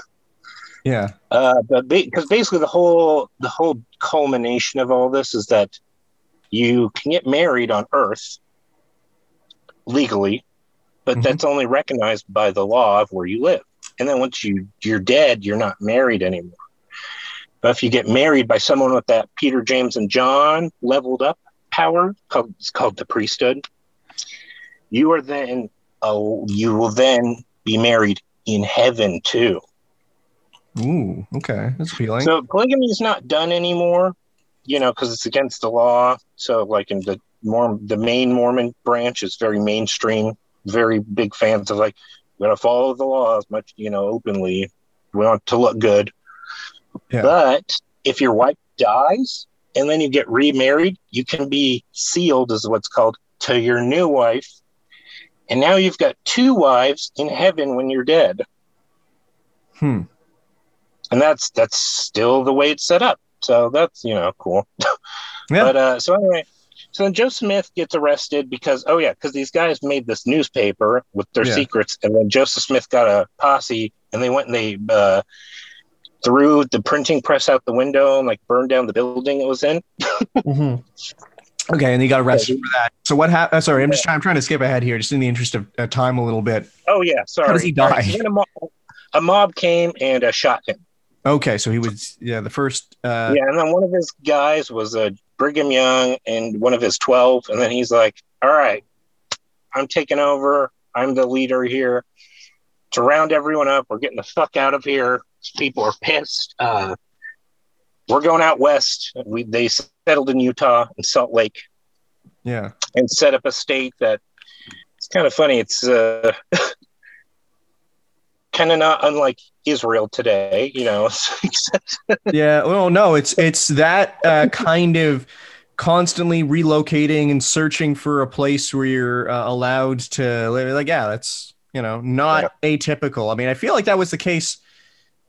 S1: Yeah.
S2: Uh, but because basically the whole the whole culmination of all this is that you can get married on Earth legally, but
S1: Mhm.
S2: that's only recognized by the law of where you live. And then once you you're dead, you're not married anymore. But if you get married by someone with that Peter, James, and John leveled up power, called, it's called the priesthood, you are then oh, you will then be married in heaven too.
S1: Ooh, okay. That's appealing.
S2: So polygamy is not done anymore, you know, because it's against the law. So like in the more the main Mormon branch is very mainstream, very big fans of like we're gonna follow the law as much, you know, openly. We want to look good.
S1: Yeah.
S2: But if your wife dies and then you get remarried, you can be sealed, is what's called, to your new wife. And now you've got two wives in heaven when you're dead.
S1: hmm.
S2: And that's that's still the way it's set up. So that's you know cool. [LAUGHS]
S1: Yeah.
S2: But uh, so anyway, so then Joe Smith gets arrested because oh yeah, because these guys made this newspaper with their
S1: Yeah.
S2: secrets, and then Joseph Smith got a posse, and they went and they uh, threw the printing press out the window and like burned down the building it was in. [LAUGHS]
S1: Mhm. Okay, and he got arrested for that. So what happened? Sorry, I'm just trying. I'm trying to skip ahead here, just in the interest of uh, time a little bit.
S2: Oh yeah, sorry.
S1: How does he
S2: All right,
S1: die?
S2: so a, mob, a mob came and uh, shot him.
S1: Okay, so he was yeah the first. Uh,
S2: yeah, and then one of his guys was a Brigham Young, and one of his twelve, and then he's like, "All right, I'm taking over. I'm the leader here. To round everyone up, we're getting the fuck out of here. People are pissed. Uh, we're going out west. We they settled in Utah and Salt Lake
S1: yeah.
S2: and set up a state that it's kind of funny. It's uh, [LAUGHS] kind of not unlike Israel today, you know. [LAUGHS]
S1: yeah well no it's it's that uh, kind of constantly relocating and searching for a place where you're uh, allowed to live. Like yeah that's you know not atypical. I mean i feel like that was the case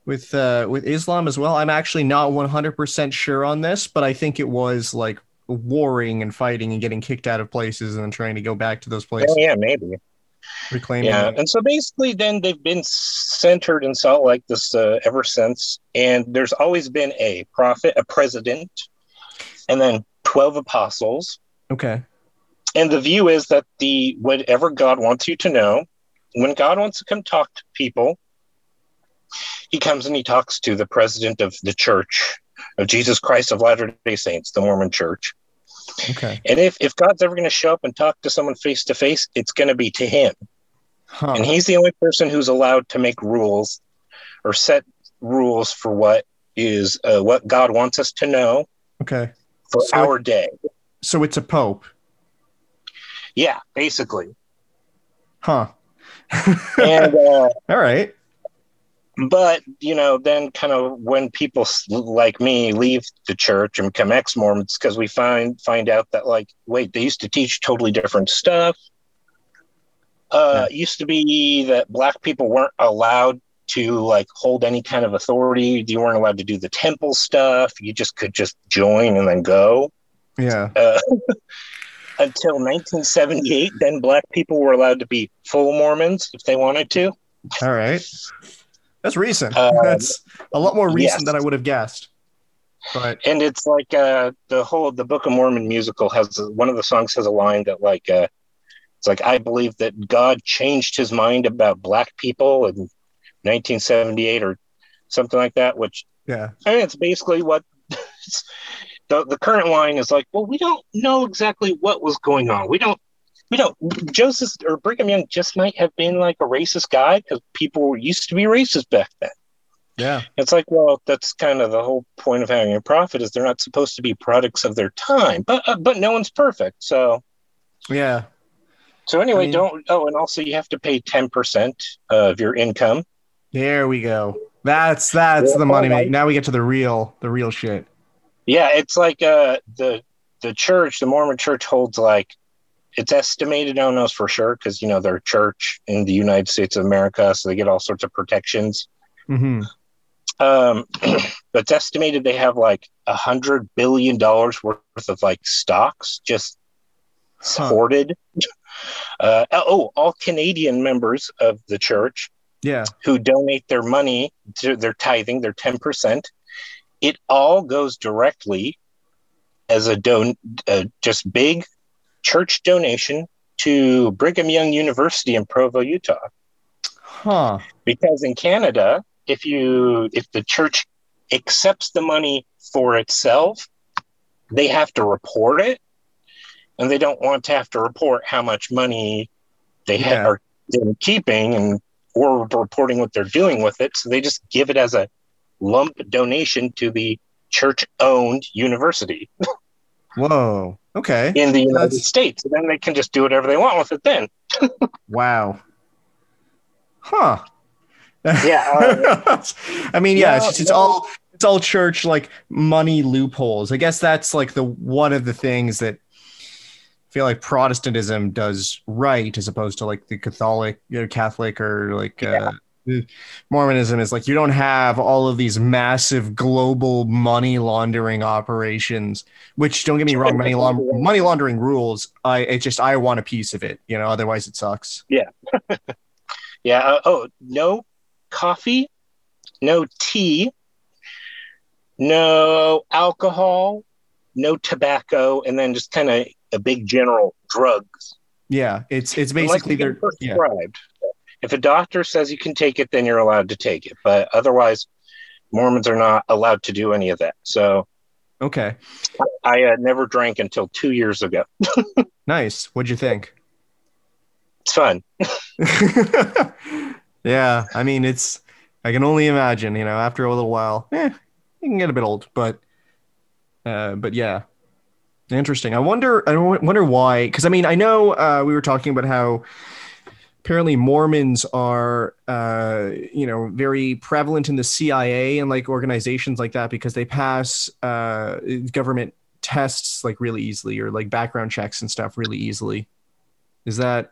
S1: with uh with islam as well. I'm actually not 100% sure on this but i think it was like warring and fighting and getting kicked out of places and then trying to go back to those places.
S2: Oh, yeah, maybe.
S1: Reclaiming
S2: Yeah, and so basically, then they've been centered in Salt Lake this uh, ever since, and there's always been a prophet, a president, and then twelve apostles.
S1: okay
S2: And the view is that the whatever God wants you to know, when God wants to come talk to people, He comes and He talks to the president of the Church of Jesus Christ of Latter Day Saints, the Mormon Church.
S1: Okay
S2: And if if God's ever going to show up and talk to someone face to face, it's going to be to Him.
S1: huh.
S2: and he's the only person who's allowed to make rules or set rules for what is uh, what God wants us to know
S1: okay
S2: for
S1: So-
S2: our day.
S1: so it's a pope
S2: Yeah, basically.
S1: huh [LAUGHS]
S2: And uh,
S1: all right
S2: but you know, then kind of when people like me leave the church and become ex-Mormons because we find find out that like, wait, they used to teach totally different stuff. Uh, Used to be that black people weren't allowed to like hold any kind of authority. You weren't allowed to do the temple stuff. You just could just join and then go.
S1: yeah
S2: Uh, [LAUGHS] until 1978, then black people were allowed to be full Mormons if they wanted to.
S1: All right. That's recent.
S2: Um,
S1: That's a lot more recent
S2: yes.
S1: than I would have guessed. But
S2: and it's like uh the whole the book of mormon musical has one of the songs has a line that like uh it's like i believe that god changed his mind about black people in 1978 or something like that which
S1: yeah,
S2: i mean it's basically what [LAUGHS] the, the current line is like well we don't know exactly what was going on we don't we don't joseph or brigham young just might have been like a racist guy because people used to be racist back then
S1: yeah,
S2: it's like, well, that's kind of the whole point of having a prophet is they're not supposed to be products of their time, but uh, but no one's perfect. So
S1: yeah.
S2: so anyway,
S1: I mean-
S2: don't. Oh, and also you have to pay ten percent of your income.
S1: There we go. That's that's the money make. Now we get to the real the real shit.
S2: Yeah, it's like uh the the church, the Mormon church holds like it's estimated. I don't know for sure because you know they're a church in the United States of America, so they get all sorts of protections.
S1: hmm
S2: Um, [CLEARS THROAT] but it's estimated they have like a hundred billion dollars worth of like stocks just
S1: Huh.
S2: hoarded. Uh, oh, all Canadian members of the church
S1: Yeah.
S2: who donate their money to their tithing, their 10%, it all goes directly as a don uh, just big church donation to Brigham Young University in Provo, Utah.
S1: Huh.
S2: Because in Canada, if you if the church accepts the money for itself, they have to report it, and they don't want to have to report how much money they
S1: Yeah.
S2: are keeping and or reporting what they're doing with it. So they just give it as a lump donation to the church-owned university [LAUGHS]
S1: Whoa. Okay.
S2: in the United
S1: That's-
S2: States. And then they can just do whatever they want with it. Then, [LAUGHS]
S1: Wow. Huh.
S2: Yeah, [LAUGHS]
S1: I mean, yeah, it's it's
S2: no.
S1: all it's all church like money loopholes. I guess that's like the one of the things that I feel like Protestantism does right as opposed to like the Catholic, you know, Catholic or like uh, Mormonism is like you don't have all of these massive global money laundering operations. Which don't get me wrong, money [LAUGHS] money laundering rules. I it's just I want a piece of it. You know, otherwise it sucks. [LAUGHS]
S2: Yeah. Uh, oh, no coffee, no tea, no alcohol, no tobacco, and then just kind of a big general drugs.
S1: Yeah, it's it's basically they're
S2: prescribed.
S1: yeah.
S2: If a doctor says you can take it, then you're allowed to take it. But otherwise, Mormons are not allowed to do any of that. So
S1: Okay.
S2: I uh, never drank until two years ago. [LAUGHS]
S1: Nice. What'd you think?
S2: It's fun. [LAUGHS] [LAUGHS]
S1: yeah, I mean it's I can only imagine, you know, after a little while, eh, you can get a bit old, but uh but yeah. Interesting. I wonder I wonder why cuz I mean, I know uh we were talking about how apparently Mormons are uh you know, very prevalent in the CIA and like organizations like that because they pass uh government tests like really easily or like background checks and stuff really easily. Is that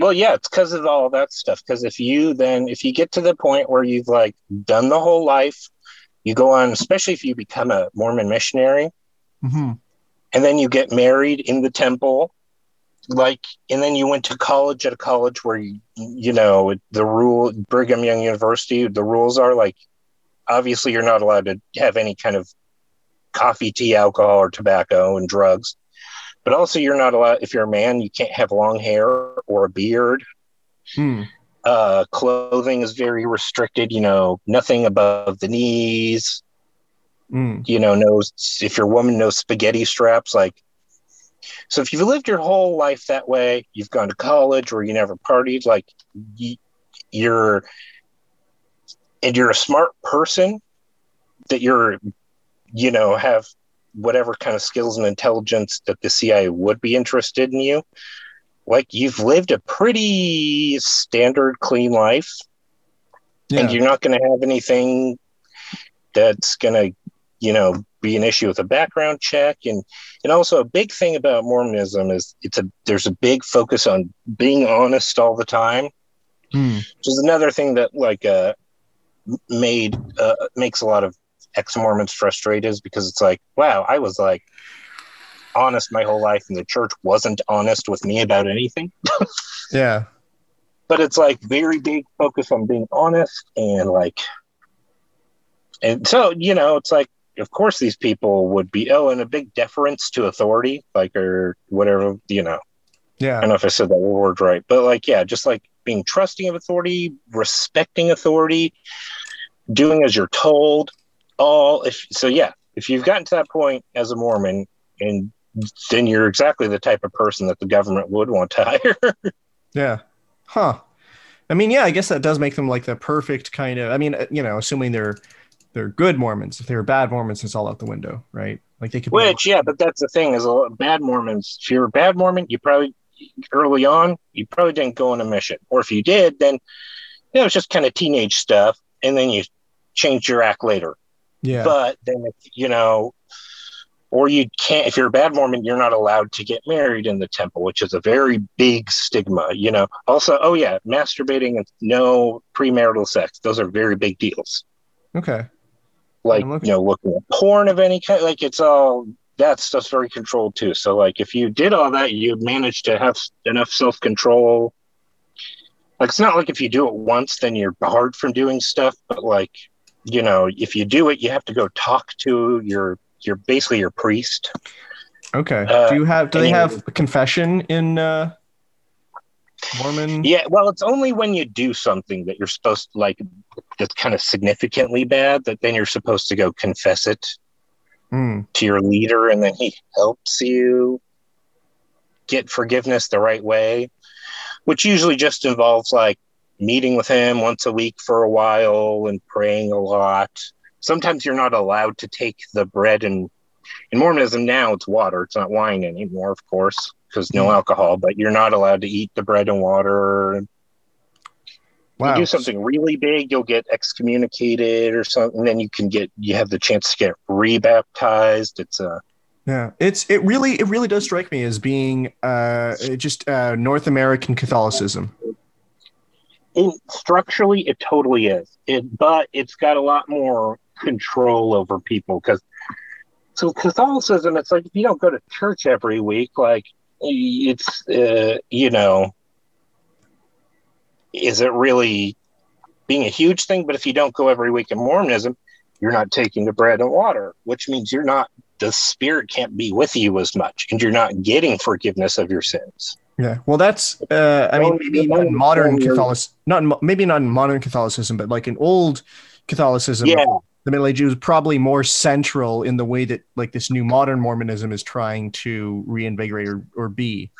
S2: Well, yeah, it's because of all that stuff. Because if you then, if you get to the point where you've like done the whole life, you go on, especially if you become a Mormon missionary,
S1: Mhm.
S2: and then you get married in the temple, like, and then you went to college at a college where you, you know, the rule, Brigham Young University, the rules are like, obviously, you're not allowed to have any kind of coffee, tea, alcohol, or tobacco and drugs. But also, you're not allowed, if you're a man, you can't have long hair or a beard
S1: Hmm.
S2: uh, clothing is very restricted. You know, nothing above the knees.
S1: Mm.
S2: You know, no. If you're a woman, no spaghetti straps. Like, so if you've lived your whole life that way, you've gone to college or you never partied. Like, you're and you're a smart person that you're, you know, have whatever kind of skills and intelligence that the CIA would be interested in you like you've lived a pretty standard clean life
S1: Yeah.
S2: and you're not going to have anything that's going to you know be an issue with a background check and and also a big thing about mormonism is it's a there's a big focus on being honest all the time
S1: Hmm.
S2: which is another thing that like uh made uh, makes a lot of ex-mormons frustrated is because it's like wow i was like honest my whole life and the church wasn't honest with me about anything [LAUGHS]
S1: Yeah.
S2: but it's like very big focus on being honest and like and so you know it's like of course these people would be oh and a big deference to authority like or whatever you know
S1: Yeah.
S2: i don't know if i said that word right but like yeah just like being trusting of authority respecting authority doing as you're told all if so yeah if you've gotten to that point as a mormon and then you're exactly the type of person that the government would want to [LAUGHS] hire
S1: Yeah. Huh. I mean, yeah, I guess that does make them like the perfect kind of. I mean, uh, you know, assuming they're they're good Mormons. If they're bad Mormons, it's all out the window, right? Like they could. be-
S2: Which, yeah, but that's the thing is a lot of bad Mormons. If you're a bad Mormon, you probably early on you probably didn't go on a mission, or if you did, then you know, it's just kind of teenage stuff, and then you change your act later.
S1: yeah.
S2: But then, if, you know, or you can't. If you're a bad Mormon, you're not allowed to get married in the temple, which is a very big stigma. You know. Also, oh yeah, masturbating and no premarital sex; those are very big deals.
S1: Okay.
S2: Like you know looking at porn of any kind like it's all that stuff's very controlled too so like if you did all that you manage to have enough self-control like it's not like if you do it once then you're barred from doing stuff but like you know if you do it you have to go talk to your your basically your priest
S1: Okay.
S2: Uh,
S1: do you have? Do they have confession in uh, Mormon?
S2: yeah well it's only when you do something that you're supposed to like that's kind of significantly bad that then you're supposed to go confess it
S1: Hmm.
S2: to your leader and then he helps you get forgiveness the right way which usually just involves like meeting with him once a week for a while and praying a lot sometimes you're not allowed to take the bread and in mormonism now it's water it's not wine anymore of course because no
S1: Mhm.
S2: alcohol but you're not allowed to eat the bread and water
S1: Wow.
S2: you do something really big, you'll get excommunicated or something. And then you can get you have the chance to get rebaptized. It's a
S1: Yeah, it's it really it really does strike me as being uh just uh North American Catholicism.
S2: it, structurally it totally is. It but it's got a lot more control over people because so Catholicism, it's like if you don't go to church every week, like it's uh, you know, is it really being a huge thing? But if you don't go every week in Mormonism, you're not taking the bread and water, which means you're not the spirit can't be with you as much, and you're not getting forgiveness of your sins.
S1: Yeah, well, that's uh I mean maybe not in modern Catholicism, not maybe not in modern Catholicism, but like in old Catholicism,
S2: Yeah,
S1: the Middle Ages was probably more central in the way that like this new modern Mormonism is trying to reinvigorate or, or be.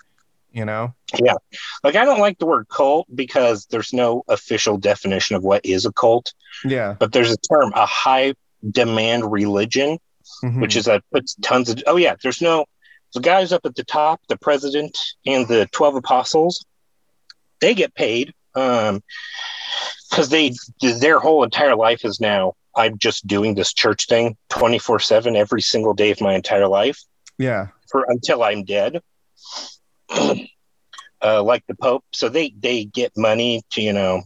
S1: You know? Yeah.
S2: Like I don't like the word cult because there's no official definition of what is a cult.
S1: Yeah.
S2: but there's a term, a high demand religion,
S1: Mhm.
S2: which is that puts tons of. Oh yeah, there's no. The guys up at the top, the president and the twelve apostles, they get paid um because they their whole entire life is now. I'm just doing this church thing 24 seven every single day of my entire life
S1: yeah.
S2: for until I'm dead. [CLEARS THROAT] uh, like the Pope, so they they get money to you know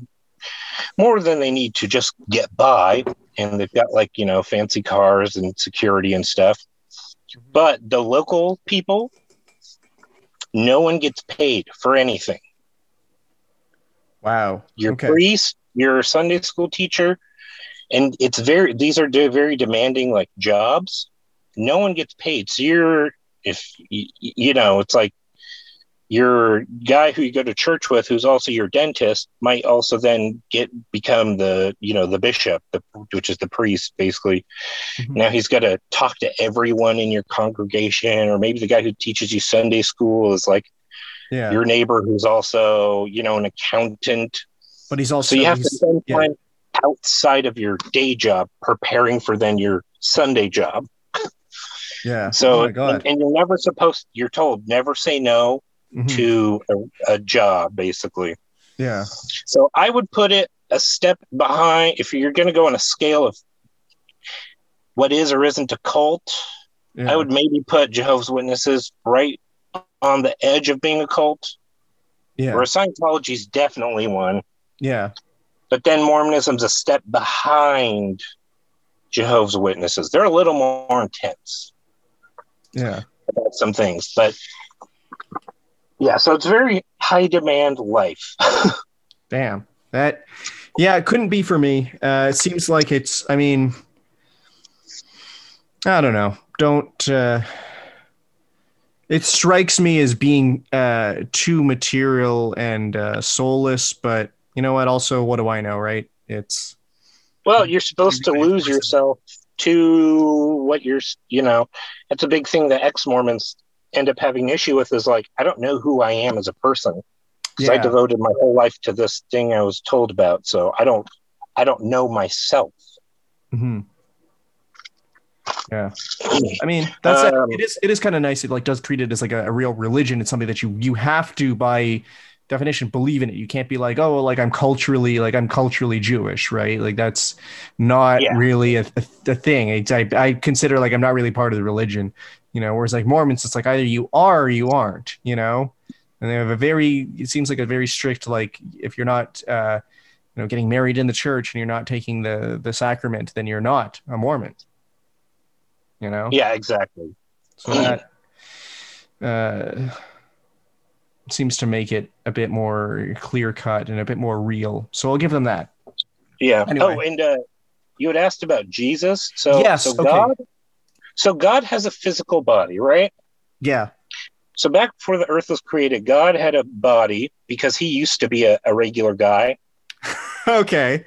S2: more than they need to just get by, and they've got like you know fancy cars and security and stuff. But the local people, no one gets paid for anything.
S1: Wow.
S2: Your
S1: Okay.
S2: priest, your Sunday school teacher, and it's very these are very demanding like jobs. No one gets paid, so you're if you know it's like your guy who you go to church with who's also your dentist might also then get become the you know the bishop the, which is the priest basically
S1: Mhm.
S2: now he's got to talk to everyone in your congregation or maybe the guy who teaches you sunday school is like
S1: Yeah.
S2: your neighbor who's also you know an accountant
S1: but he's also
S2: so you have to spend
S1: yeah.
S2: time outside of your day job preparing for then your sunday job
S1: yeah.
S2: so
S1: oh my god.
S2: and, and you're never supposed you're told never say no
S1: Mhm.
S2: to a, a job basically
S1: Yeah.
S2: so i would put it a step behind if you're going to go on a scale of what is or isn't a cult
S1: Yeah.
S2: i would maybe put jehovah's witnesses right on the edge of being a cult
S1: yeah.
S2: where scientology is definitely one
S1: Yeah.
S2: But then mormonism's a step behind jehovah's witnesses they're a little more intense
S1: Yeah.
S2: about some things but yeah so it's very high demand life [LAUGHS]
S1: Damn. That yeah, it couldn't be for me. Uh it seems like it's I mean I don't know. Don't uh it strikes me as being uh too material and uh soulless, but you know what also what do I know, right? It's
S2: well you're supposed to lose yourself to what you're you know that's a big thing that ex-mormons end up having issue with is like i don't know who i am as a person because i devoted my whole life to this thing i was told about so i don't i don't know myself
S1: mhm. Yeah. I mean, that's
S2: Um,
S1: it is it is kind of nice. It like does treat it as like a, a real religion. It's something that you you have to by definition believe in it. You can't be like, oh, like I'm culturally like I'm culturally Jewish, right? Like that's not
S2: Yeah.
S1: really a, a, a thing. It's, I I consider like I'm not really part of the religion, you know. Whereas like Mormons, it's like either you are or you aren't, you know. And they have a very it seems like a very strict like if you're not uh you know getting married in the church and you're not taking the the sacrament, then you're not a Mormon. You know.
S2: Yeah, exactly.
S1: So that uh, seems to make it a bit more clear cut and a bit more real. So I'll give them that.
S2: Yeah.
S1: Anyway.
S2: Oh, and uh, you had asked about Jesus. So
S1: Yes,
S2: so
S1: okay.
S2: God. So God has a physical body, right?
S1: Yeah.
S2: So back before the earth was created, God had a body because he used to be a, a regular guy. [LAUGHS]
S1: Okay.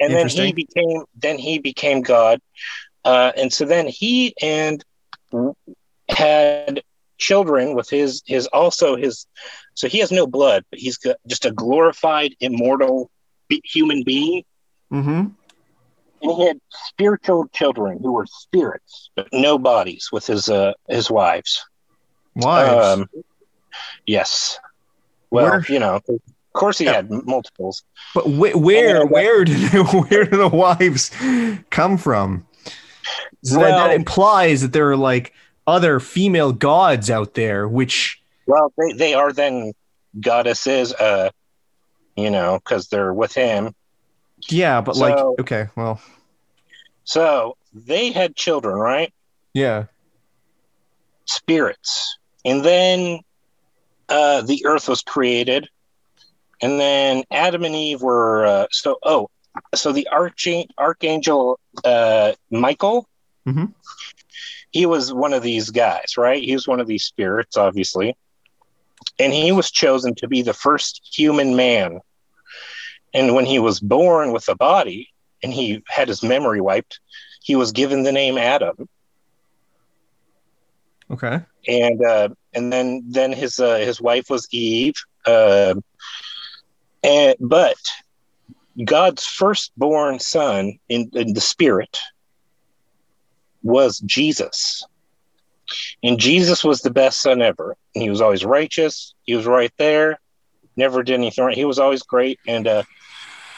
S2: and then he became then he became god uh, and so then he and had children with his his also his so he has no blood but he's got just a glorified immortal human being
S1: Mm-hmm.
S2: and he had spiritual children who were spirits but no bodies with his uh his wives
S1: Wives.
S2: um yes well
S1: Where-
S2: you know of course he
S1: Yeah.
S2: had multiples
S1: but wh- where
S2: and-
S1: where did [LAUGHS] where do the wives come from? So that, that implies that there are like other female gods out there, which
S2: Well, they, they are then goddesses, uh, you know, because they're with him.
S1: yeah, but like okay, well,
S2: So they had children, right?
S1: yeah.
S2: Spirits. And then uh, the earth was created. And then Adam and Eve were, uh, so, oh, so the archang- archangel uh, Michael,
S1: Mhm.
S2: He was one of these guys, right? He was one of these spirits, obviously. And he was chosen to be the first human man. And when he was born with a body and he had his memory wiped, he was given the name Adam.
S1: Okay.
S2: And uh, and then then his uh, his wife was Eve. Um and but God's firstborn son in, in the spirit was Jesus. And Jesus was the best son ever. He was always righteous. He was right there. Never did anything wrong. He was always great. And uh,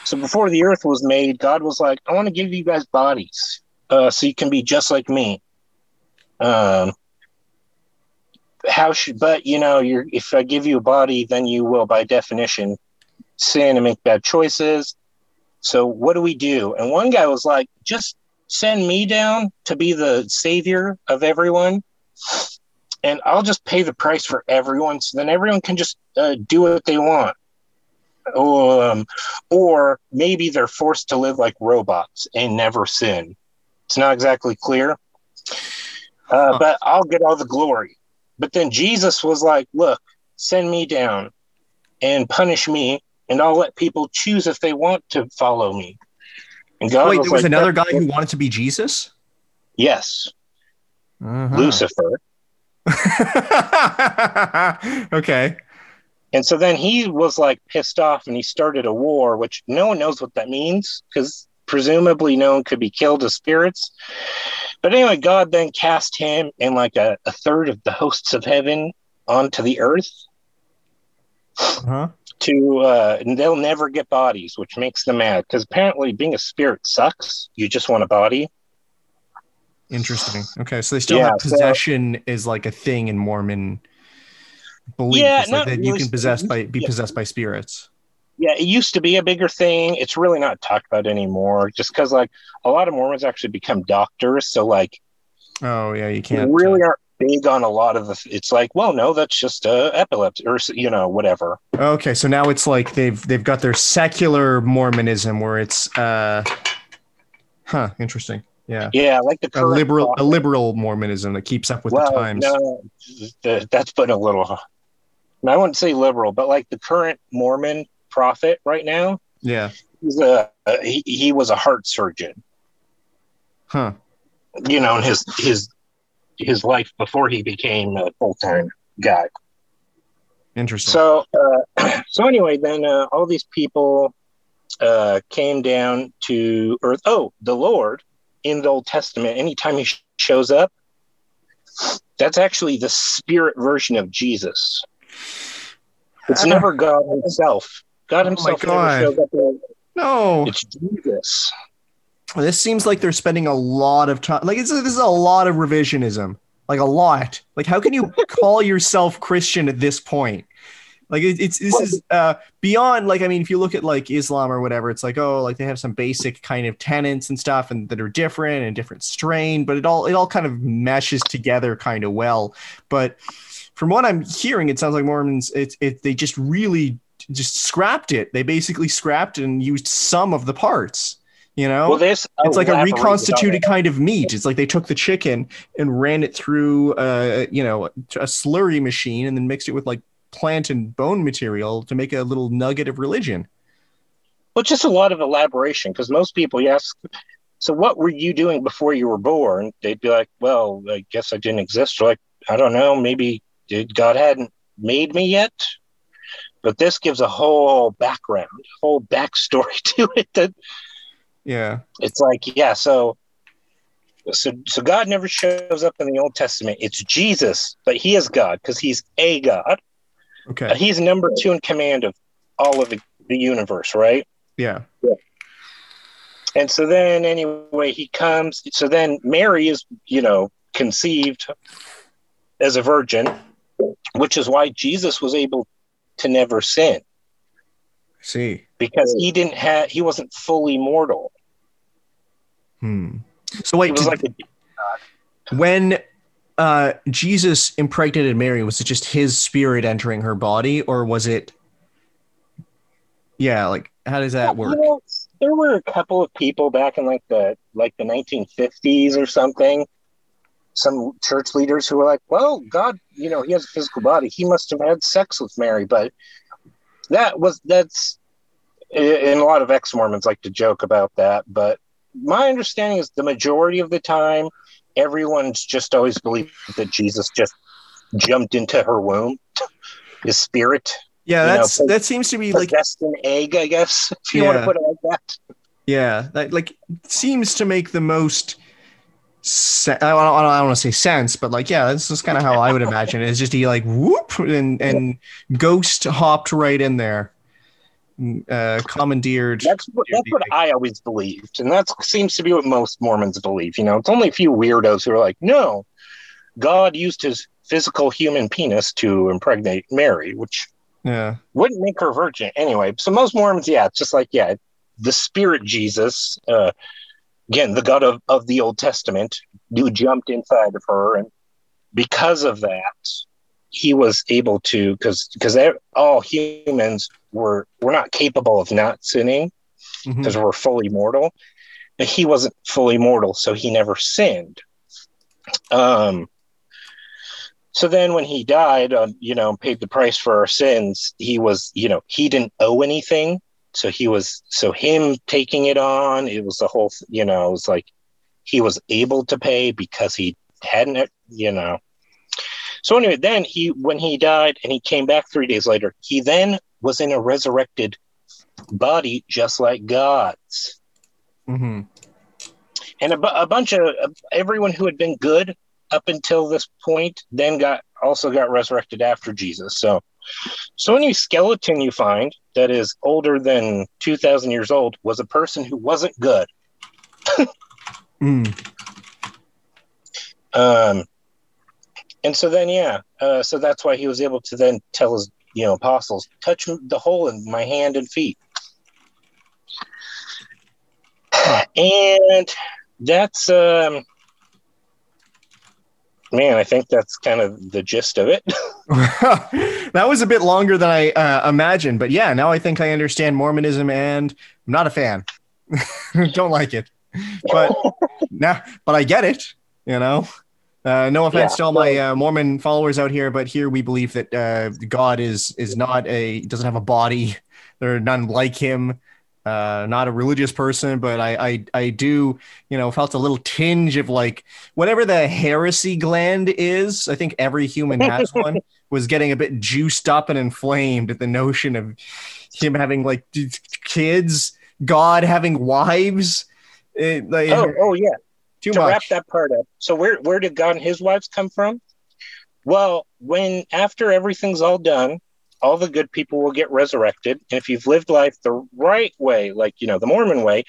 S2: so before the earth was made, God was like, I want to give you guys bodies uh, so you can be just like me. Um, how should, but you know, you're, if I give you a body, then you will, by definition, sin and make bad choices. So what do we do? And one guy was like, just send me down to be the savior of everyone and I'll just pay the price for everyone. So then everyone can just uh, do what they want. Um, or maybe they're forced to live like robots and never sin. It's not exactly clear. Uh,
S1: Huh.
S2: But I'll get all the glory. But then Jesus was like, look, send me down and punish me, and I'll let people choose if they want to follow me. And God
S1: Wait,
S2: was
S1: there was
S2: like,
S1: another guy who wanted to be Jesus?
S2: Yes,
S1: Uh-huh.
S2: Lucifer. [LAUGHS]
S1: okay.
S2: And so then he was like pissed off and he started a war, which no one knows what that means because presumably no one could be killed as spirits. But anyway, God then cast him and like a, a third of the hosts of heaven onto the earth
S1: Uh-huh.
S2: To, uh, and they'll never get bodies, which makes them mad because apparently being a spirit sucks. You just want a body.
S1: Interesting. Okay, so they still
S2: Yeah,
S1: have
S2: so-
S1: possession is like a thing in Mormon belief.
S2: Yeah,
S1: like that you
S2: really
S1: can possess by be
S2: yeah.
S1: possessed by spirits.
S2: Yeah, it used to be a bigger thing. It's really not talked about anymore just because, like, a lot of Mormons actually become doctors. So, like,
S1: Oh yeah, you can't.
S2: really aren't big on a lot of the. It's like, well, no, that's just uh, epilepsy or you know whatever.
S1: Okay, so now it's like they've they've got their secular Mormonism where it's uh huh, interesting. Yeah.
S2: Yeah, like the
S1: A
S2: current
S1: liberal a liberal Mormonism that keeps up with
S2: well,
S1: the times.
S2: No, th- that's been a little. I wouldn't say liberal, but like the current Mormon prophet right now,
S1: Yeah.
S2: he's a he, he was a heart surgeon.
S1: Huh.
S2: You know, and his his his life before he became a full time guy.
S1: Interesting.
S2: So, uh, [CLEARS THROAT] so anyway, then uh, all these people uh, came down to Earth. Oh, the Lord in the Old Testament, anytime he sh- shows up, that's actually the spirit version of Jesus. It's never [LAUGHS] God Himself. God
S1: Oh my
S2: Himself
S1: God.
S2: never shows up. there.
S1: no.
S2: It's Jesus.
S1: This seems like they're spending a lot of time. Like, it's, this is a lot of revisionism. Like, a lot. Like, how can you [LAUGHS] call yourself Christian at this point? Like it, it's this is uh beyond like I mean if you look at like Islam or whatever, it's like oh like they have some basic kind of tenets and stuff and that are different and different strain, but it all it all kind of meshes together kind of well. But from what I'm hearing, it sounds like Mormons it it they just really just scrapped it. They basically scrapped and used some of the parts. You know,
S2: Well, this
S1: it's like a reconstituted kind of meat. It's like they took the chicken and ran it through, uh, you know, a slurry machine and then mixed it with like plant and bone material to make a little nugget of religion.
S2: Well, just a lot of elaboration because most people, yes. So, what were you doing before you were born? They'd be like, "Well, I guess I didn't exist." Or like, I don't know. Maybe God hadn't made me yet. But this gives a whole background, whole backstory [LAUGHS] to it. That
S1: Yeah.
S2: it's like, yeah. So, so, so God never shows up in the Old Testament. It's Jesus, but He is God because He's a God.
S1: Okay.
S2: He's number two in command of all of the, the universe, right?
S1: Yeah.
S2: And so then, anyway, he comes. So then, Mary is, you know, conceived as a virgin, which is why Jesus was able to never sin
S1: See.
S2: because he didn't have, he wasn't fully mortal.
S1: Hmm. So wait, did-
S2: like, a,
S1: when uh Jesus impregnated Mary, was it just his spirit entering her body, or was it? Yeah. Like, how does that work?
S2: You know, there were a couple of people back in like the like the 1950s or something. Some church leaders who were like, "Well, God, you know, he has a physical body. He must have had sex with Mary." But that was that's and a lot of ex-Mormons like to joke about that. But my understanding is the majority of the time, everyone's just always believed that Jesus just jumped into her womb, his spirit,
S1: Yeah,
S2: you know,
S1: that's that seems to be like
S2: an egg, I guess, if you want
S1: Yeah.
S2: to put it like that.
S1: Yeah, that like seems to make the most. Se- I don't, I don't, want to say sense, but like, yeah, that's just kind of how I would imagine it. It's just he like whoop and and ghost hopped right in there, uh, commandeered.
S2: That's what, that's what I always believed, and that seems to be what most Mormons believe. You know, it's only a few weirdos who are like, "No, God used his physical human penis to impregnate Mary," which
S1: Yeah,
S2: wouldn't make her virgin anyway. So most Mormons, yeah, it's just like, yeah, the Spirit Jesus, uh, again, the God of, of the Old Testament, who jumped inside of her, and because of that, he was able to, because because all humans were were not capable of not sinning because we're fully mortal. But he wasn't fully mortal, so he never sinned. Um. So then, when he died, um, you know, paid the price for our sins, he was, you know, he didn't owe anything. So he was, so him taking it on, it was the whole, you know, it was like he was able to pay because he hadn't, you know. So anyway, then he, when he died and he came back three days later, he then was in a resurrected body just like God's.
S1: Mm-hmm.
S2: And a, bu- a bunch of uh, everyone who had been good up until this point then got also got resurrected after Jesus. So, so any skeleton you find that is older than 2,000 years old was a person who wasn't good. [LAUGHS]
S1: Mm.
S2: Um, and so then, yeah, uh, so that's why he was able to then tell his, you know, apostles, touch the hole in my hand and feet. And that's, um, man, I think that's kind of the gist of it. [LAUGHS] [LAUGHS]
S1: that was a bit longer than I uh, imagined, but yeah, now I think I understand Mormonism, and I'm not a fan. [LAUGHS] Don't like it, but now, but I get it. You know, uh, no offense
S2: Yeah,
S1: to all my uh, Mormon followers out here, but here we believe that uh, God is is not a doesn't have a body. There are none like him. Uh, not a religious person, but I, I I do you know felt a little tinge of like whatever the heresy gland is. I think every human has [LAUGHS] one. Was getting a bit juiced up and inflamed at the notion of him having like kids, God having wives. It, like,
S2: oh, oh, yeah.
S1: too
S2: to wrap that part up. So where where did God and his wives come from? Well, when after everything's all done, all the good people will get resurrected, and if you've lived life the right way, like you know the Mormon way,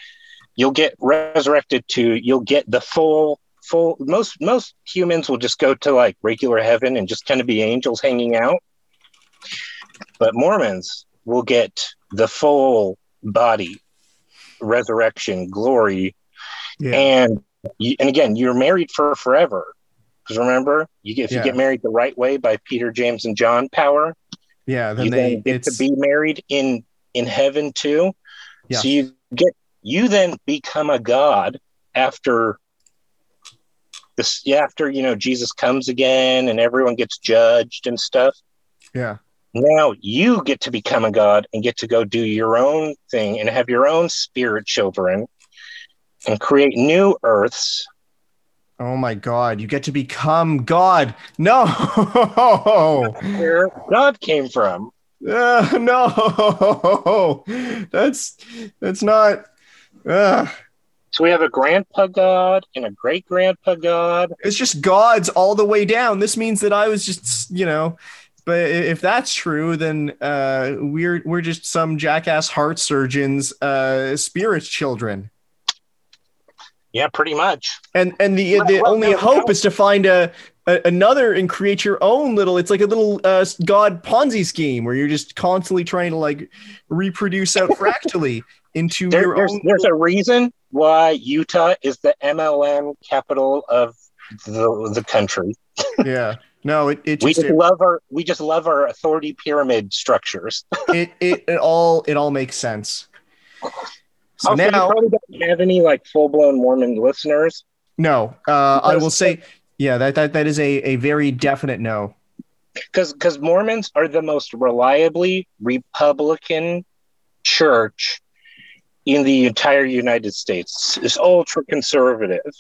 S2: you'll get resurrected to you'll get the full full most most humans will just go to like regular heaven and just kind of be angels hanging out. but Mormons will get the full body resurrection glory
S1: Yeah.
S2: and you, and again you're married for forever because remember you get if
S1: Yeah.
S2: you get married the right way by peter james and john power
S1: yeah. Then
S2: you
S1: they
S2: then get to be married in in heaven too
S1: Yeah.
S2: so you get you then become a god after this after you know jesus comes again and everyone gets judged and stuff
S1: yeah.
S2: now you get to become a god and get to go do your own thing and have your own spirit children and create new earths
S1: Oh my God! You get to become God. No. [LAUGHS]
S2: where god came from
S1: Uh, no. That's that's not. Uh,
S2: so we have a grandpa god and a great grandpa god
S1: it's just gods all the way down. This means that I was just, you know, but if that's true, then uh, we're we're just some jackass heart surgeons, uh, spirit children.
S2: Yeah pretty much
S1: And and the the
S2: Well,
S1: only hope is to find a, a another and create your own little. It's like a little uh, god Ponzi scheme where you're just constantly trying to like reproduce out [LAUGHS] fractally into
S2: there,
S1: your
S2: there's,
S1: own.
S2: there's a reason why utah is the mlm capital of the, the country [LAUGHS]
S1: yeah. No, it, it
S2: we
S1: just
S2: just
S1: it,
S2: love our we just love our authority pyramid structures
S1: it, it, it all it all makes sense. [LAUGHS] So
S2: also, you
S1: now,
S2: probably don't have any like full-blown mormon listeners
S1: no, uh, I will say, yeah, that that that is a a very definite no.
S2: because because Mormons are the most reliably Republican church in the entire United States. It's ultra conservative.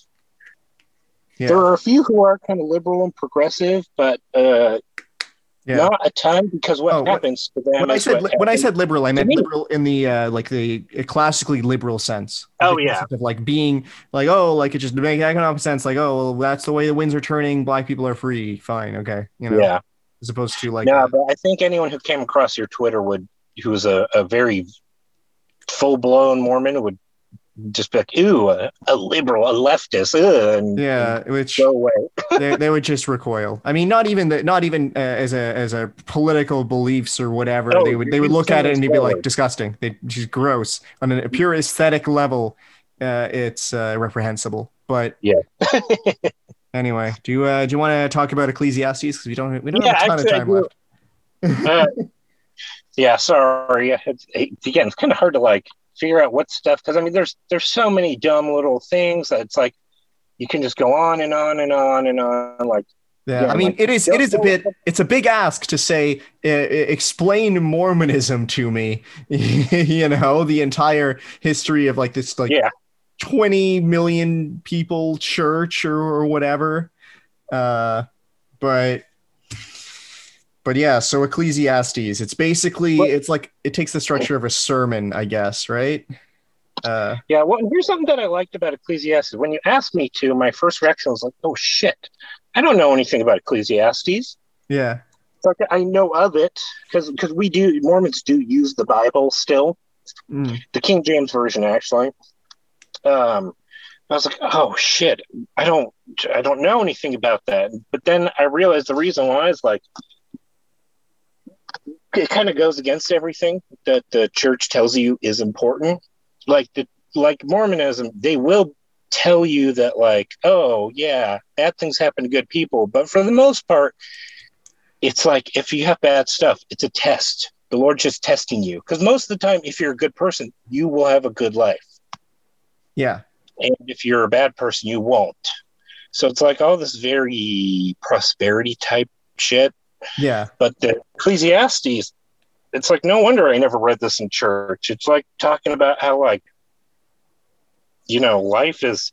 S1: Yeah.
S2: There are a few who are kind of liberal and progressive, but uh,
S1: Yeah.
S2: not a ton because what
S1: Oh, what-
S2: happens to them
S1: when I said when I said liberal, I meant
S2: me.
S1: liberal in the uh, like the classically liberal sense.
S2: Oh, yeah.
S1: of like being like oh like it just make economic sense like oh well that's the way the winds are turning black people are free fine okay you know
S2: yeah,
S1: as opposed to like
S2: no,
S1: uh,
S2: but I think anyone who came across your Twitter would, who was a, a very full blown Mormon, would just be like, "Ooh, a, a liberal, a leftist," ugh, and,
S1: yeah
S2: and
S1: which
S2: go away. [LAUGHS]
S1: they, they would [LAUGHS] just recoil. I mean not even the, not even uh, as a as a political beliefs or whatever
S2: Oh,
S1: they would they would look at it and they'd be like disgusting they just gross on a pure aesthetic level uh, it's uh, reprehensible but
S2: Yeah. [LAUGHS]
S1: anyway do you uh, do you want to talk about Ecclesiastes because we don't we don't
S2: Yeah,
S1: have a ton
S2: actually,
S1: of time left.
S2: Uh, yeah, sorry. It's, it, again, it's kind of hard to like figure out what stuff because I mean, there's there's so many dumb little things that it's like you can just go on and on and on and on. Like,
S1: Yeah,
S2: Yeah,
S1: I mean,
S2: like,
S1: it is it is a bit it's a big ask to say uh, explain Mormonism to me. [LAUGHS] you know, the entire history of like this like
S2: Yeah.
S1: 20 million people church or, or whatever. Uh but but yeah, so Ecclesiastes, it's basically
S2: Well-
S1: it's like it takes the structure of a sermon, I guess, right? Uh
S2: yeah, well, here's something that I liked about Ecclesiastes. When you asked me to, my first reaction was like, "Oh shit, I don't know anything about Ecclesiastes."
S1: yeah.
S2: Like I know of it because because we do Mormons do use the Bible still.
S1: Mm,
S2: the King James version actually. Um, I was like, oh shit, I don't, I don't know anything about that. But then I realized the reason why is like, it kind of goes against everything that the church tells you is important. Like the, like Mormonism, they will tell you that like, oh yeah, bad things happen to good people, but for the most part, it's like if you have bad stuff, it's a test. The Lord's just testing you because most of the time, if you're a good person, you will have a good life.
S1: Yeah.
S2: And if you're a bad person, you won't. So it's like all this very prosperity type shit.
S1: Yeah.
S2: But the Ecclesiastes, it's like no wonder I never read this in church. It's like talking about how like you know, life is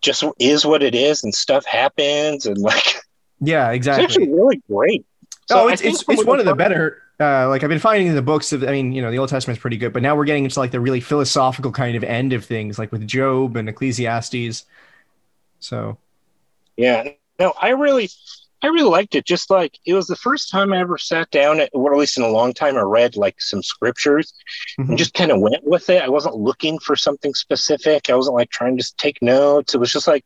S2: just is what it is and stuff happens and like
S1: Yeah, exactly.
S2: it's actually really great.
S1: oh, it's it's, it's one of the better. Uh, like I've been finding in the books of, I mean, you know, the Old Testament's pretty good, but now we're getting into like the really philosophical kind of end of things, like with Job and Ecclesiastes. So
S2: Yeah. No, I really I really liked it. Just like it was the first time I ever sat down, at, or at least in a long time, I read like some scriptures
S1: mhm.
S2: and just kind of went with it. I wasn't looking for something specific. I wasn't like trying to take notes. It was just like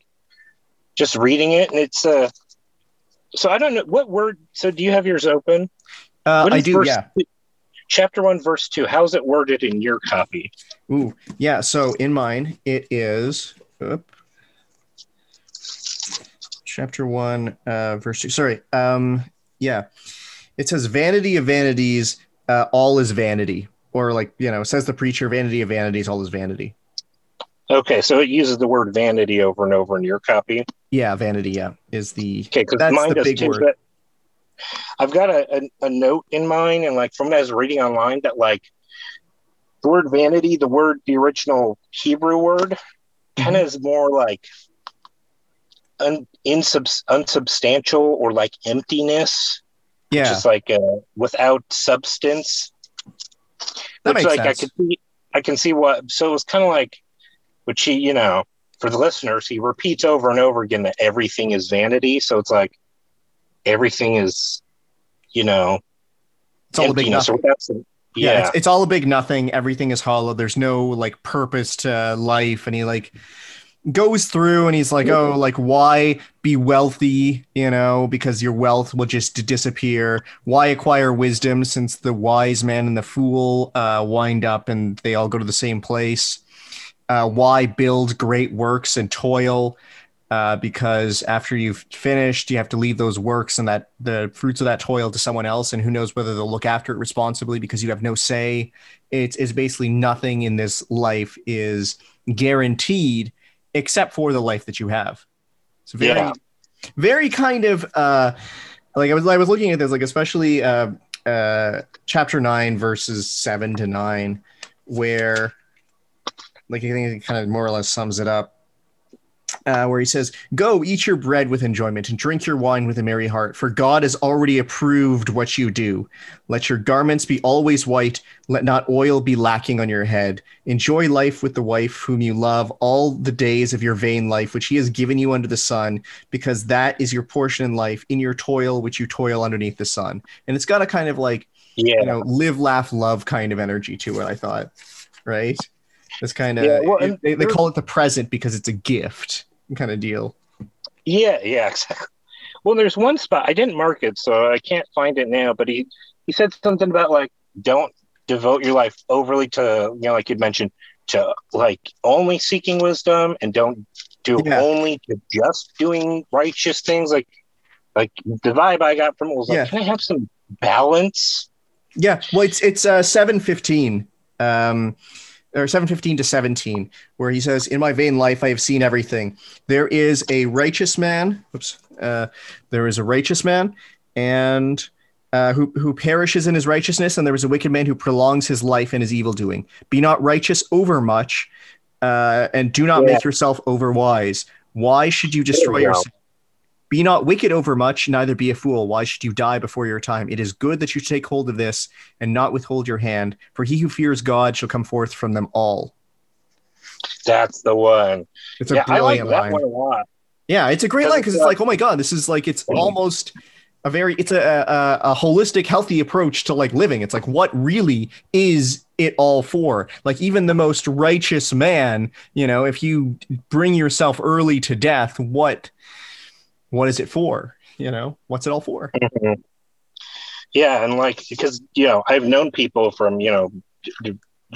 S2: just reading it, and it's uh. So I don't know what word. So do you have yours open?
S1: Uh, I do, yeah.
S2: two- Chapter one, verse two. How's it worded in your copy?
S1: Ooh, yeah. So in mine, it is oop, chapter one, uh, verse two. Sorry. Um, yeah. It says, "Vanity of vanities, uh, all is vanity," or like you know, says the preacher, "Vanity of vanities, all is vanity."
S2: Okay, so it uses the word vanity over and over in your copy.
S1: Yeah, vanity. Yeah, is the
S2: Okay, because
S1: That's
S2: mine
S1: the
S2: does
S1: big word.
S2: But I've got a, a, a note in mine, and like from what I was reading online, that like the word vanity, the word, the original Hebrew word, kind of is more like un, insubs, unsubstantial or like emptiness,
S1: yeah.
S2: just like uh, without substance.
S1: That
S2: Which,
S1: makes
S2: like
S1: sense.
S2: I can see, I can see what. So it was kind of like, which he, you know, for the listeners, he repeats over and over again that everything is vanity. So it's like everything is, you know,
S1: it's all a big
S2: emptiness.
S1: nothing.
S2: Or without some,
S1: yeah,
S2: yeah,
S1: It's, it's all a big nothing everything is hollow there's no like purpose to life and he like goes through and he's like oh like why be wealthy you know because your wealth will just disappear? Why acquire wisdom since the wise man and the fool uh, wind up and they all go to the same place? Uh, why build great works and toil? Uh, because after you've finished, you have to leave those works and that the fruits of that toil to someone else, and who knows whether they'll look after it responsibly because you have no say. It's, it's basically nothing in this life is guaranteed except for the life that you have. It's very,
S2: Yeah.
S1: very kind of uh, like I was I was looking at this like especially uh, uh, chapter nine verses seven to nine, where like I think it kind of more or less sums it up uh, where he says, Go eat your bread with enjoyment and drink your wine with a merry heart, for God has already approved what you do. Let your garments be always white, let not oil be lacking on your head. Enjoy life with the wife whom you love all the days of your vain life, which he has given you under the sun, because that is your portion in life, in your toil, which you toil underneath the sun. And it's got a kind of like,
S2: yeah.
S1: you know, live, laugh, love kind of energy to it, I thought. Right? This kind of,
S2: Yeah, well,
S1: they, they call it the present because it's a gift kind of deal.
S2: Yeah, yeah, [LAUGHS] exactly. Well, there's one spot I didn't mark it, so I can't find it now. But he he said something about like don't devote your life overly to you know, like you mentioned, to like only seeking wisdom, and don't do
S1: Yeah.
S2: only to just doing righteous things. Like like the vibe I got from it was like,
S1: Yeah.
S2: can I have some balance?
S1: Yeah, well, it's it's uh, seven fifteen, um, or seven fifteen to seventeen, where he says, "In my vain life, I have seen everything. There is a righteous man. Oops. Uh, there is a righteous man, and." Uh, who, who perishes in his righteousness, and there is a wicked man who prolongs his life in his evil doing. Be not righteous overmuch uh, and do not
S2: Yeah.
S1: make yourself over wise. Why should you destroy
S2: you
S1: yourself? Be not wicked overmuch, neither be a fool. Why should you die before your time? It is good that you take hold of this and not withhold your hand, for he who fears God shall come forth from them all.
S2: That's the one.
S1: It's a
S2: yeah, I like
S1: brilliant
S2: that
S1: line.
S2: one a lot.
S1: Yeah, it's a great line because
S2: it's
S1: it's
S2: uh,
S1: like, oh my god, this is like it's almost a very it's a, a a holistic, healthy approach to like living. It's like what really is it all for? Like even the most righteous man, you know, if you bring yourself early to death, what what is it for? You know, what's it all for?
S2: Mhm. Yeah, and like because you know I've known people from you know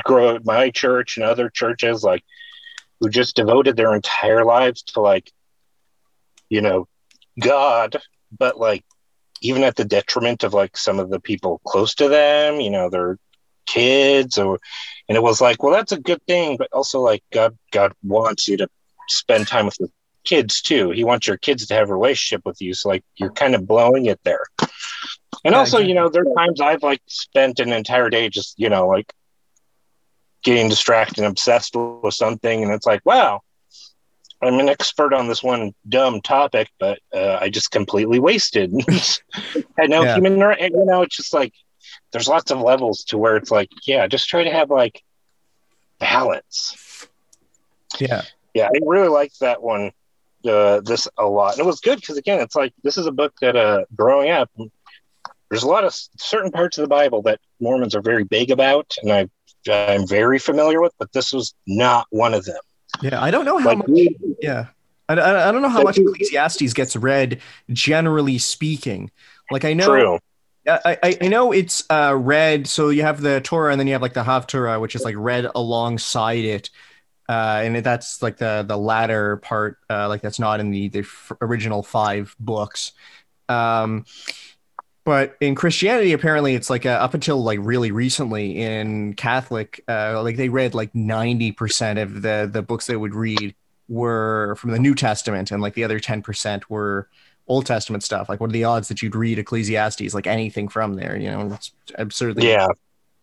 S2: grow my church and other churches like who just devoted their entire lives to like you know God, but like even at the detriment of like some of the people close to them, you know, their kids or and it was like, well, that's a good thing, but also like God God wants you to spend time with your kids too. He wants your kids to have a relationship with you. So like you're kind of blowing it there. And
S1: Yeah,
S2: also, you know, there are times I've like spent an entire day just, you know, like getting distracted and obsessed with something. And it's like, wow, I'm an expert on this one dumb topic, but uh, I just completely wasted. [LAUGHS] Had no
S1: Yeah.
S2: human, you know, it's just like there's lots of levels to where it's like, yeah, just try to have like balance.
S1: Yeah.
S2: Yeah, I really liked that one, uh, this a lot. And it was good because, again, it's like this is a book that, uh, growing up, there's a lot of certain parts of the Bible that Mormons are very big about, and I, I'm very familiar with, but this was not one of them.
S1: Yeah. I don't know how
S2: Like,
S1: much Yeah. I, I, I don't know how much Ecclesiastes gets read, generally speaking. Like I know,
S2: true.
S1: I, I, I know it's uh, read. So you have the Torah, and then you have like the Haftarah, which is like read alongside it, uh, and that's like the the latter part, uh, like that's not in the the f- original five books. Um, but in Christianity, apparently, it's like uh, up until like really recently in Catholic, uh, like they read like ninety percent of the the books they would read were from the New Testament, and like the other ten percent were Old Testament stuff. Like, what are the odds that you'd read Ecclesiastes, like anything from there? You know, it's absurdly.
S2: Yeah.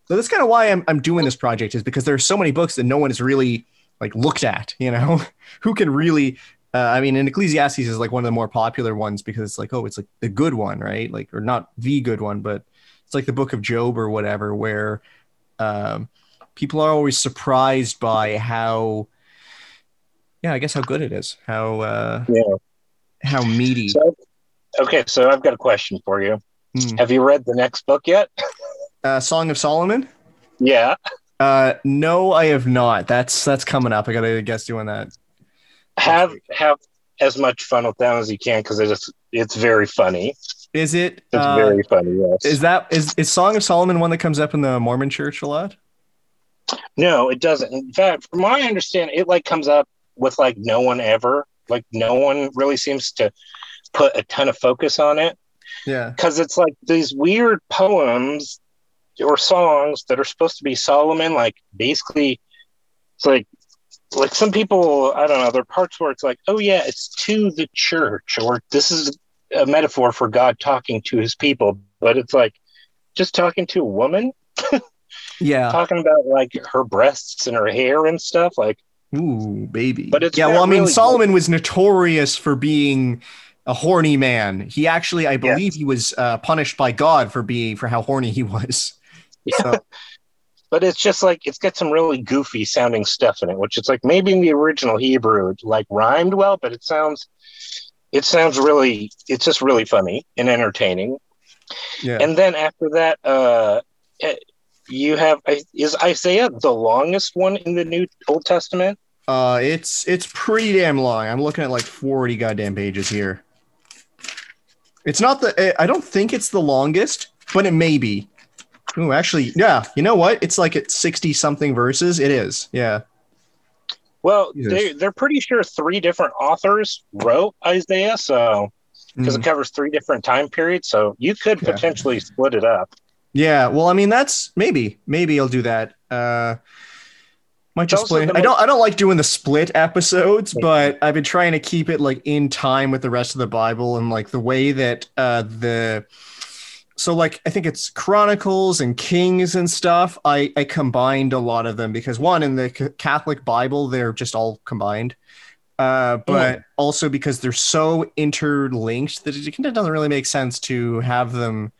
S1: So that's kind of why I'm I'm doing this project is because there's so many books that no one is really like looked at. You know, [LAUGHS] who can really. Uh, I mean, and Ecclesiastes is like one of the more popular ones because it's like, oh, it's like the good one, right? Like, or not the good one, but it's like the Book of Job or whatever, where um, people are always surprised by how, yeah, I guess how good it is, how uh,
S2: Yeah.
S1: how meaty.
S2: So, okay, so I've got a question for you.
S1: Hmm.
S2: Have you read the next book yet? [LAUGHS]
S1: Uh, Song of Solomon.
S2: Yeah.
S1: Uh, no, I have not. That's that's coming up. I gotta guess doing that.
S2: Have have as much fun with them as you can because it's it's very funny.
S1: Is it?
S2: It's
S1: Uh,
S2: very funny. Yes.
S1: is that is is Song of Solomon one that comes up in the Mormon Church a lot?
S2: No, it doesn't. In fact, from my understanding, it like comes up with like no one ever. Like no one really seems to put a ton of focus on it
S1: Yeah.
S2: because it's like these weird poems or songs that are supposed to be Solomon. Like basically, it's like like some people I don't know. There are parts where it's like, oh yeah, it's to the church, or this is a metaphor for God talking to His people, but it's like just talking to a woman,
S1: Yeah. [LAUGHS]
S2: talking about like her breasts and her hair and stuff. Like
S1: Ooh, baby.
S2: But it's
S1: yeah. Well, I mean,
S2: really-
S1: Solomon was notorious for being a horny man. He actually, I believe, he was uh, punished by God for being for how horny he was. So,
S2: but it's just like it's got some really goofy sounding stuff in it, which it's like maybe in the original Hebrew it like rhymed well, but it sounds it sounds really it's just really funny and entertaining.
S1: yeah.
S2: And then after that, uh, eh, you have is Isaiah the longest one in the New Old Testament?
S1: Uh, it's it's pretty damn long. I'm looking at like 40 goddamn pages here. It's not the. eh, I don't think it's the longest, but it may be. Ooh, actually, yeah. You know what? It's like at 60 something verses. It is. Yeah.
S2: Well, they they're pretty sure three different authors wrote Isaiah, so because
S1: Mm.
S2: it covers three different time periods, so you could
S1: Yeah.
S2: potentially split it up.
S1: Yeah. Well, I mean, that's maybe maybe I'll do that. Uh, might just
S2: the
S1: I don't. I don't like doing the split episodes, but I've been trying to keep it like in time with the rest of the Bible and like the way that uh the. So like I think it's Chronicles and Kings and stuff. I I combined a lot of them because one in the C- Catholic Bible they're just all combined. Uh, but also because they're so interlinked that it kind of doesn't really make sense to have them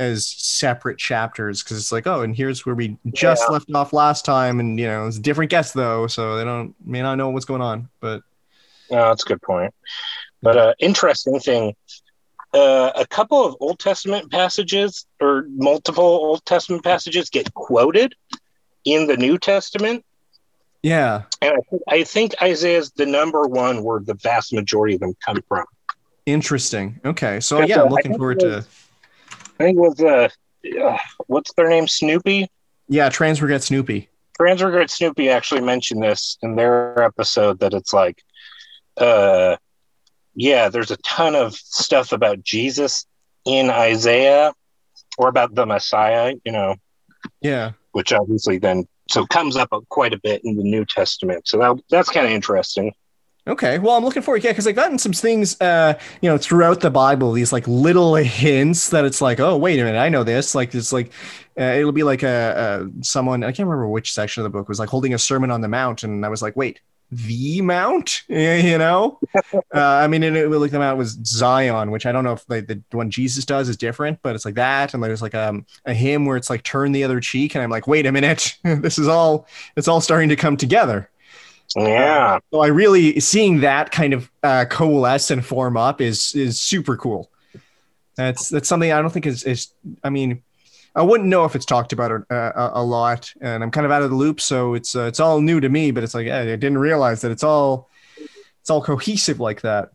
S1: as separate chapters because it's like oh and here's where we just
S2: Yeah.
S1: left off last time and you know it's different guests though so they don't may not know what's going on but
S2: No, that's a good point. But uh, interesting thing, uh, a couple of Old Testament passages or multiple Old Testament passages get quoted in the New Testament,
S1: yeah.
S2: And I think, I think Isaiah's the number one where the vast majority of them come from.
S1: interesting. Okay. So yeah i'm looking forward
S2: it
S1: to
S2: I think it was uh, uh, what's their name, Snoopy.
S1: yeah transregret snoopy.
S2: Transregret Snoopy actually mentioned this in their episode that it's like, uh, yeah, there's a ton of stuff about Jesus in Isaiah or about the Messiah, you know,
S1: yeah
S2: which obviously then so comes up quite a bit in the New Testament. So that, that's kind of interesting.
S1: Okay, well, I'm looking forward, yeah, because I've gotten some things, uh, you know, throughout the Bible, these like little [LAUGHS] hints that it's like, oh, wait a minute, I know this. Like, it's like, uh, it'll be like a, a someone I can't remember which section of the book was like holding a sermon on the mount, and I was like, wait, the mount, [LAUGHS] you know? uh, I mean, it, it like the mount was Zion, which I don't know if like the one Jesus does is different, but it's like that, and there's like um, a hymn where it's like turn the other cheek, and I'm like, wait a minute, [LAUGHS] this is all, it's all starting to come together.
S2: Yeah.
S1: So I really seeing that kind of uh, coalesce and form up is is super cool. That's that's something I don't think is is. I mean, I wouldn't know if it's talked about a, a, a lot, and I'm kind of out of the loop, so it's uh, it's all new to me. But it's like I didn't realize that it's all it's all cohesive like that.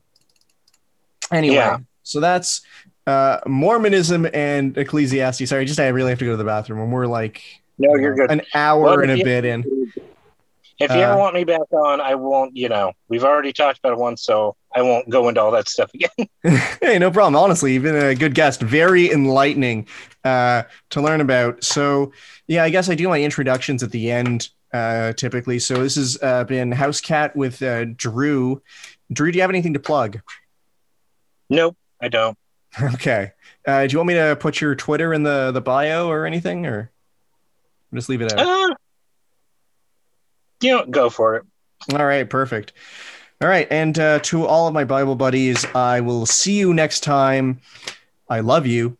S1: Anyway,
S2: Yeah.
S1: so that's uh, Mormonism and Ecclesiastes. Sorry, just I really have to go to the bathroom. And we're like
S2: No, you're good.
S1: an hour
S2: Well,
S1: and a bit in.
S2: If you
S1: Uh,
S2: ever want me back on, I won't. You know, we've already talked about it once, so I won't go into all that stuff again. [LAUGHS]
S1: hey, no problem. Honestly, you've been a good guest. Very enlightening uh, to learn about. So, yeah, I guess I do my introductions at the end uh, typically. So this has uh, been House Cat with uh, Drew. Drew, do you have anything to plug?
S2: nope, I don't. [LAUGHS]
S1: Okay. Uh, do you want me to put your Twitter in the the bio or anything, or just leave it out?
S2: Uh, you know, go for it.
S1: All right, perfect. All right, and uh, to all of my Bible buddies, I will see you next time. I love you.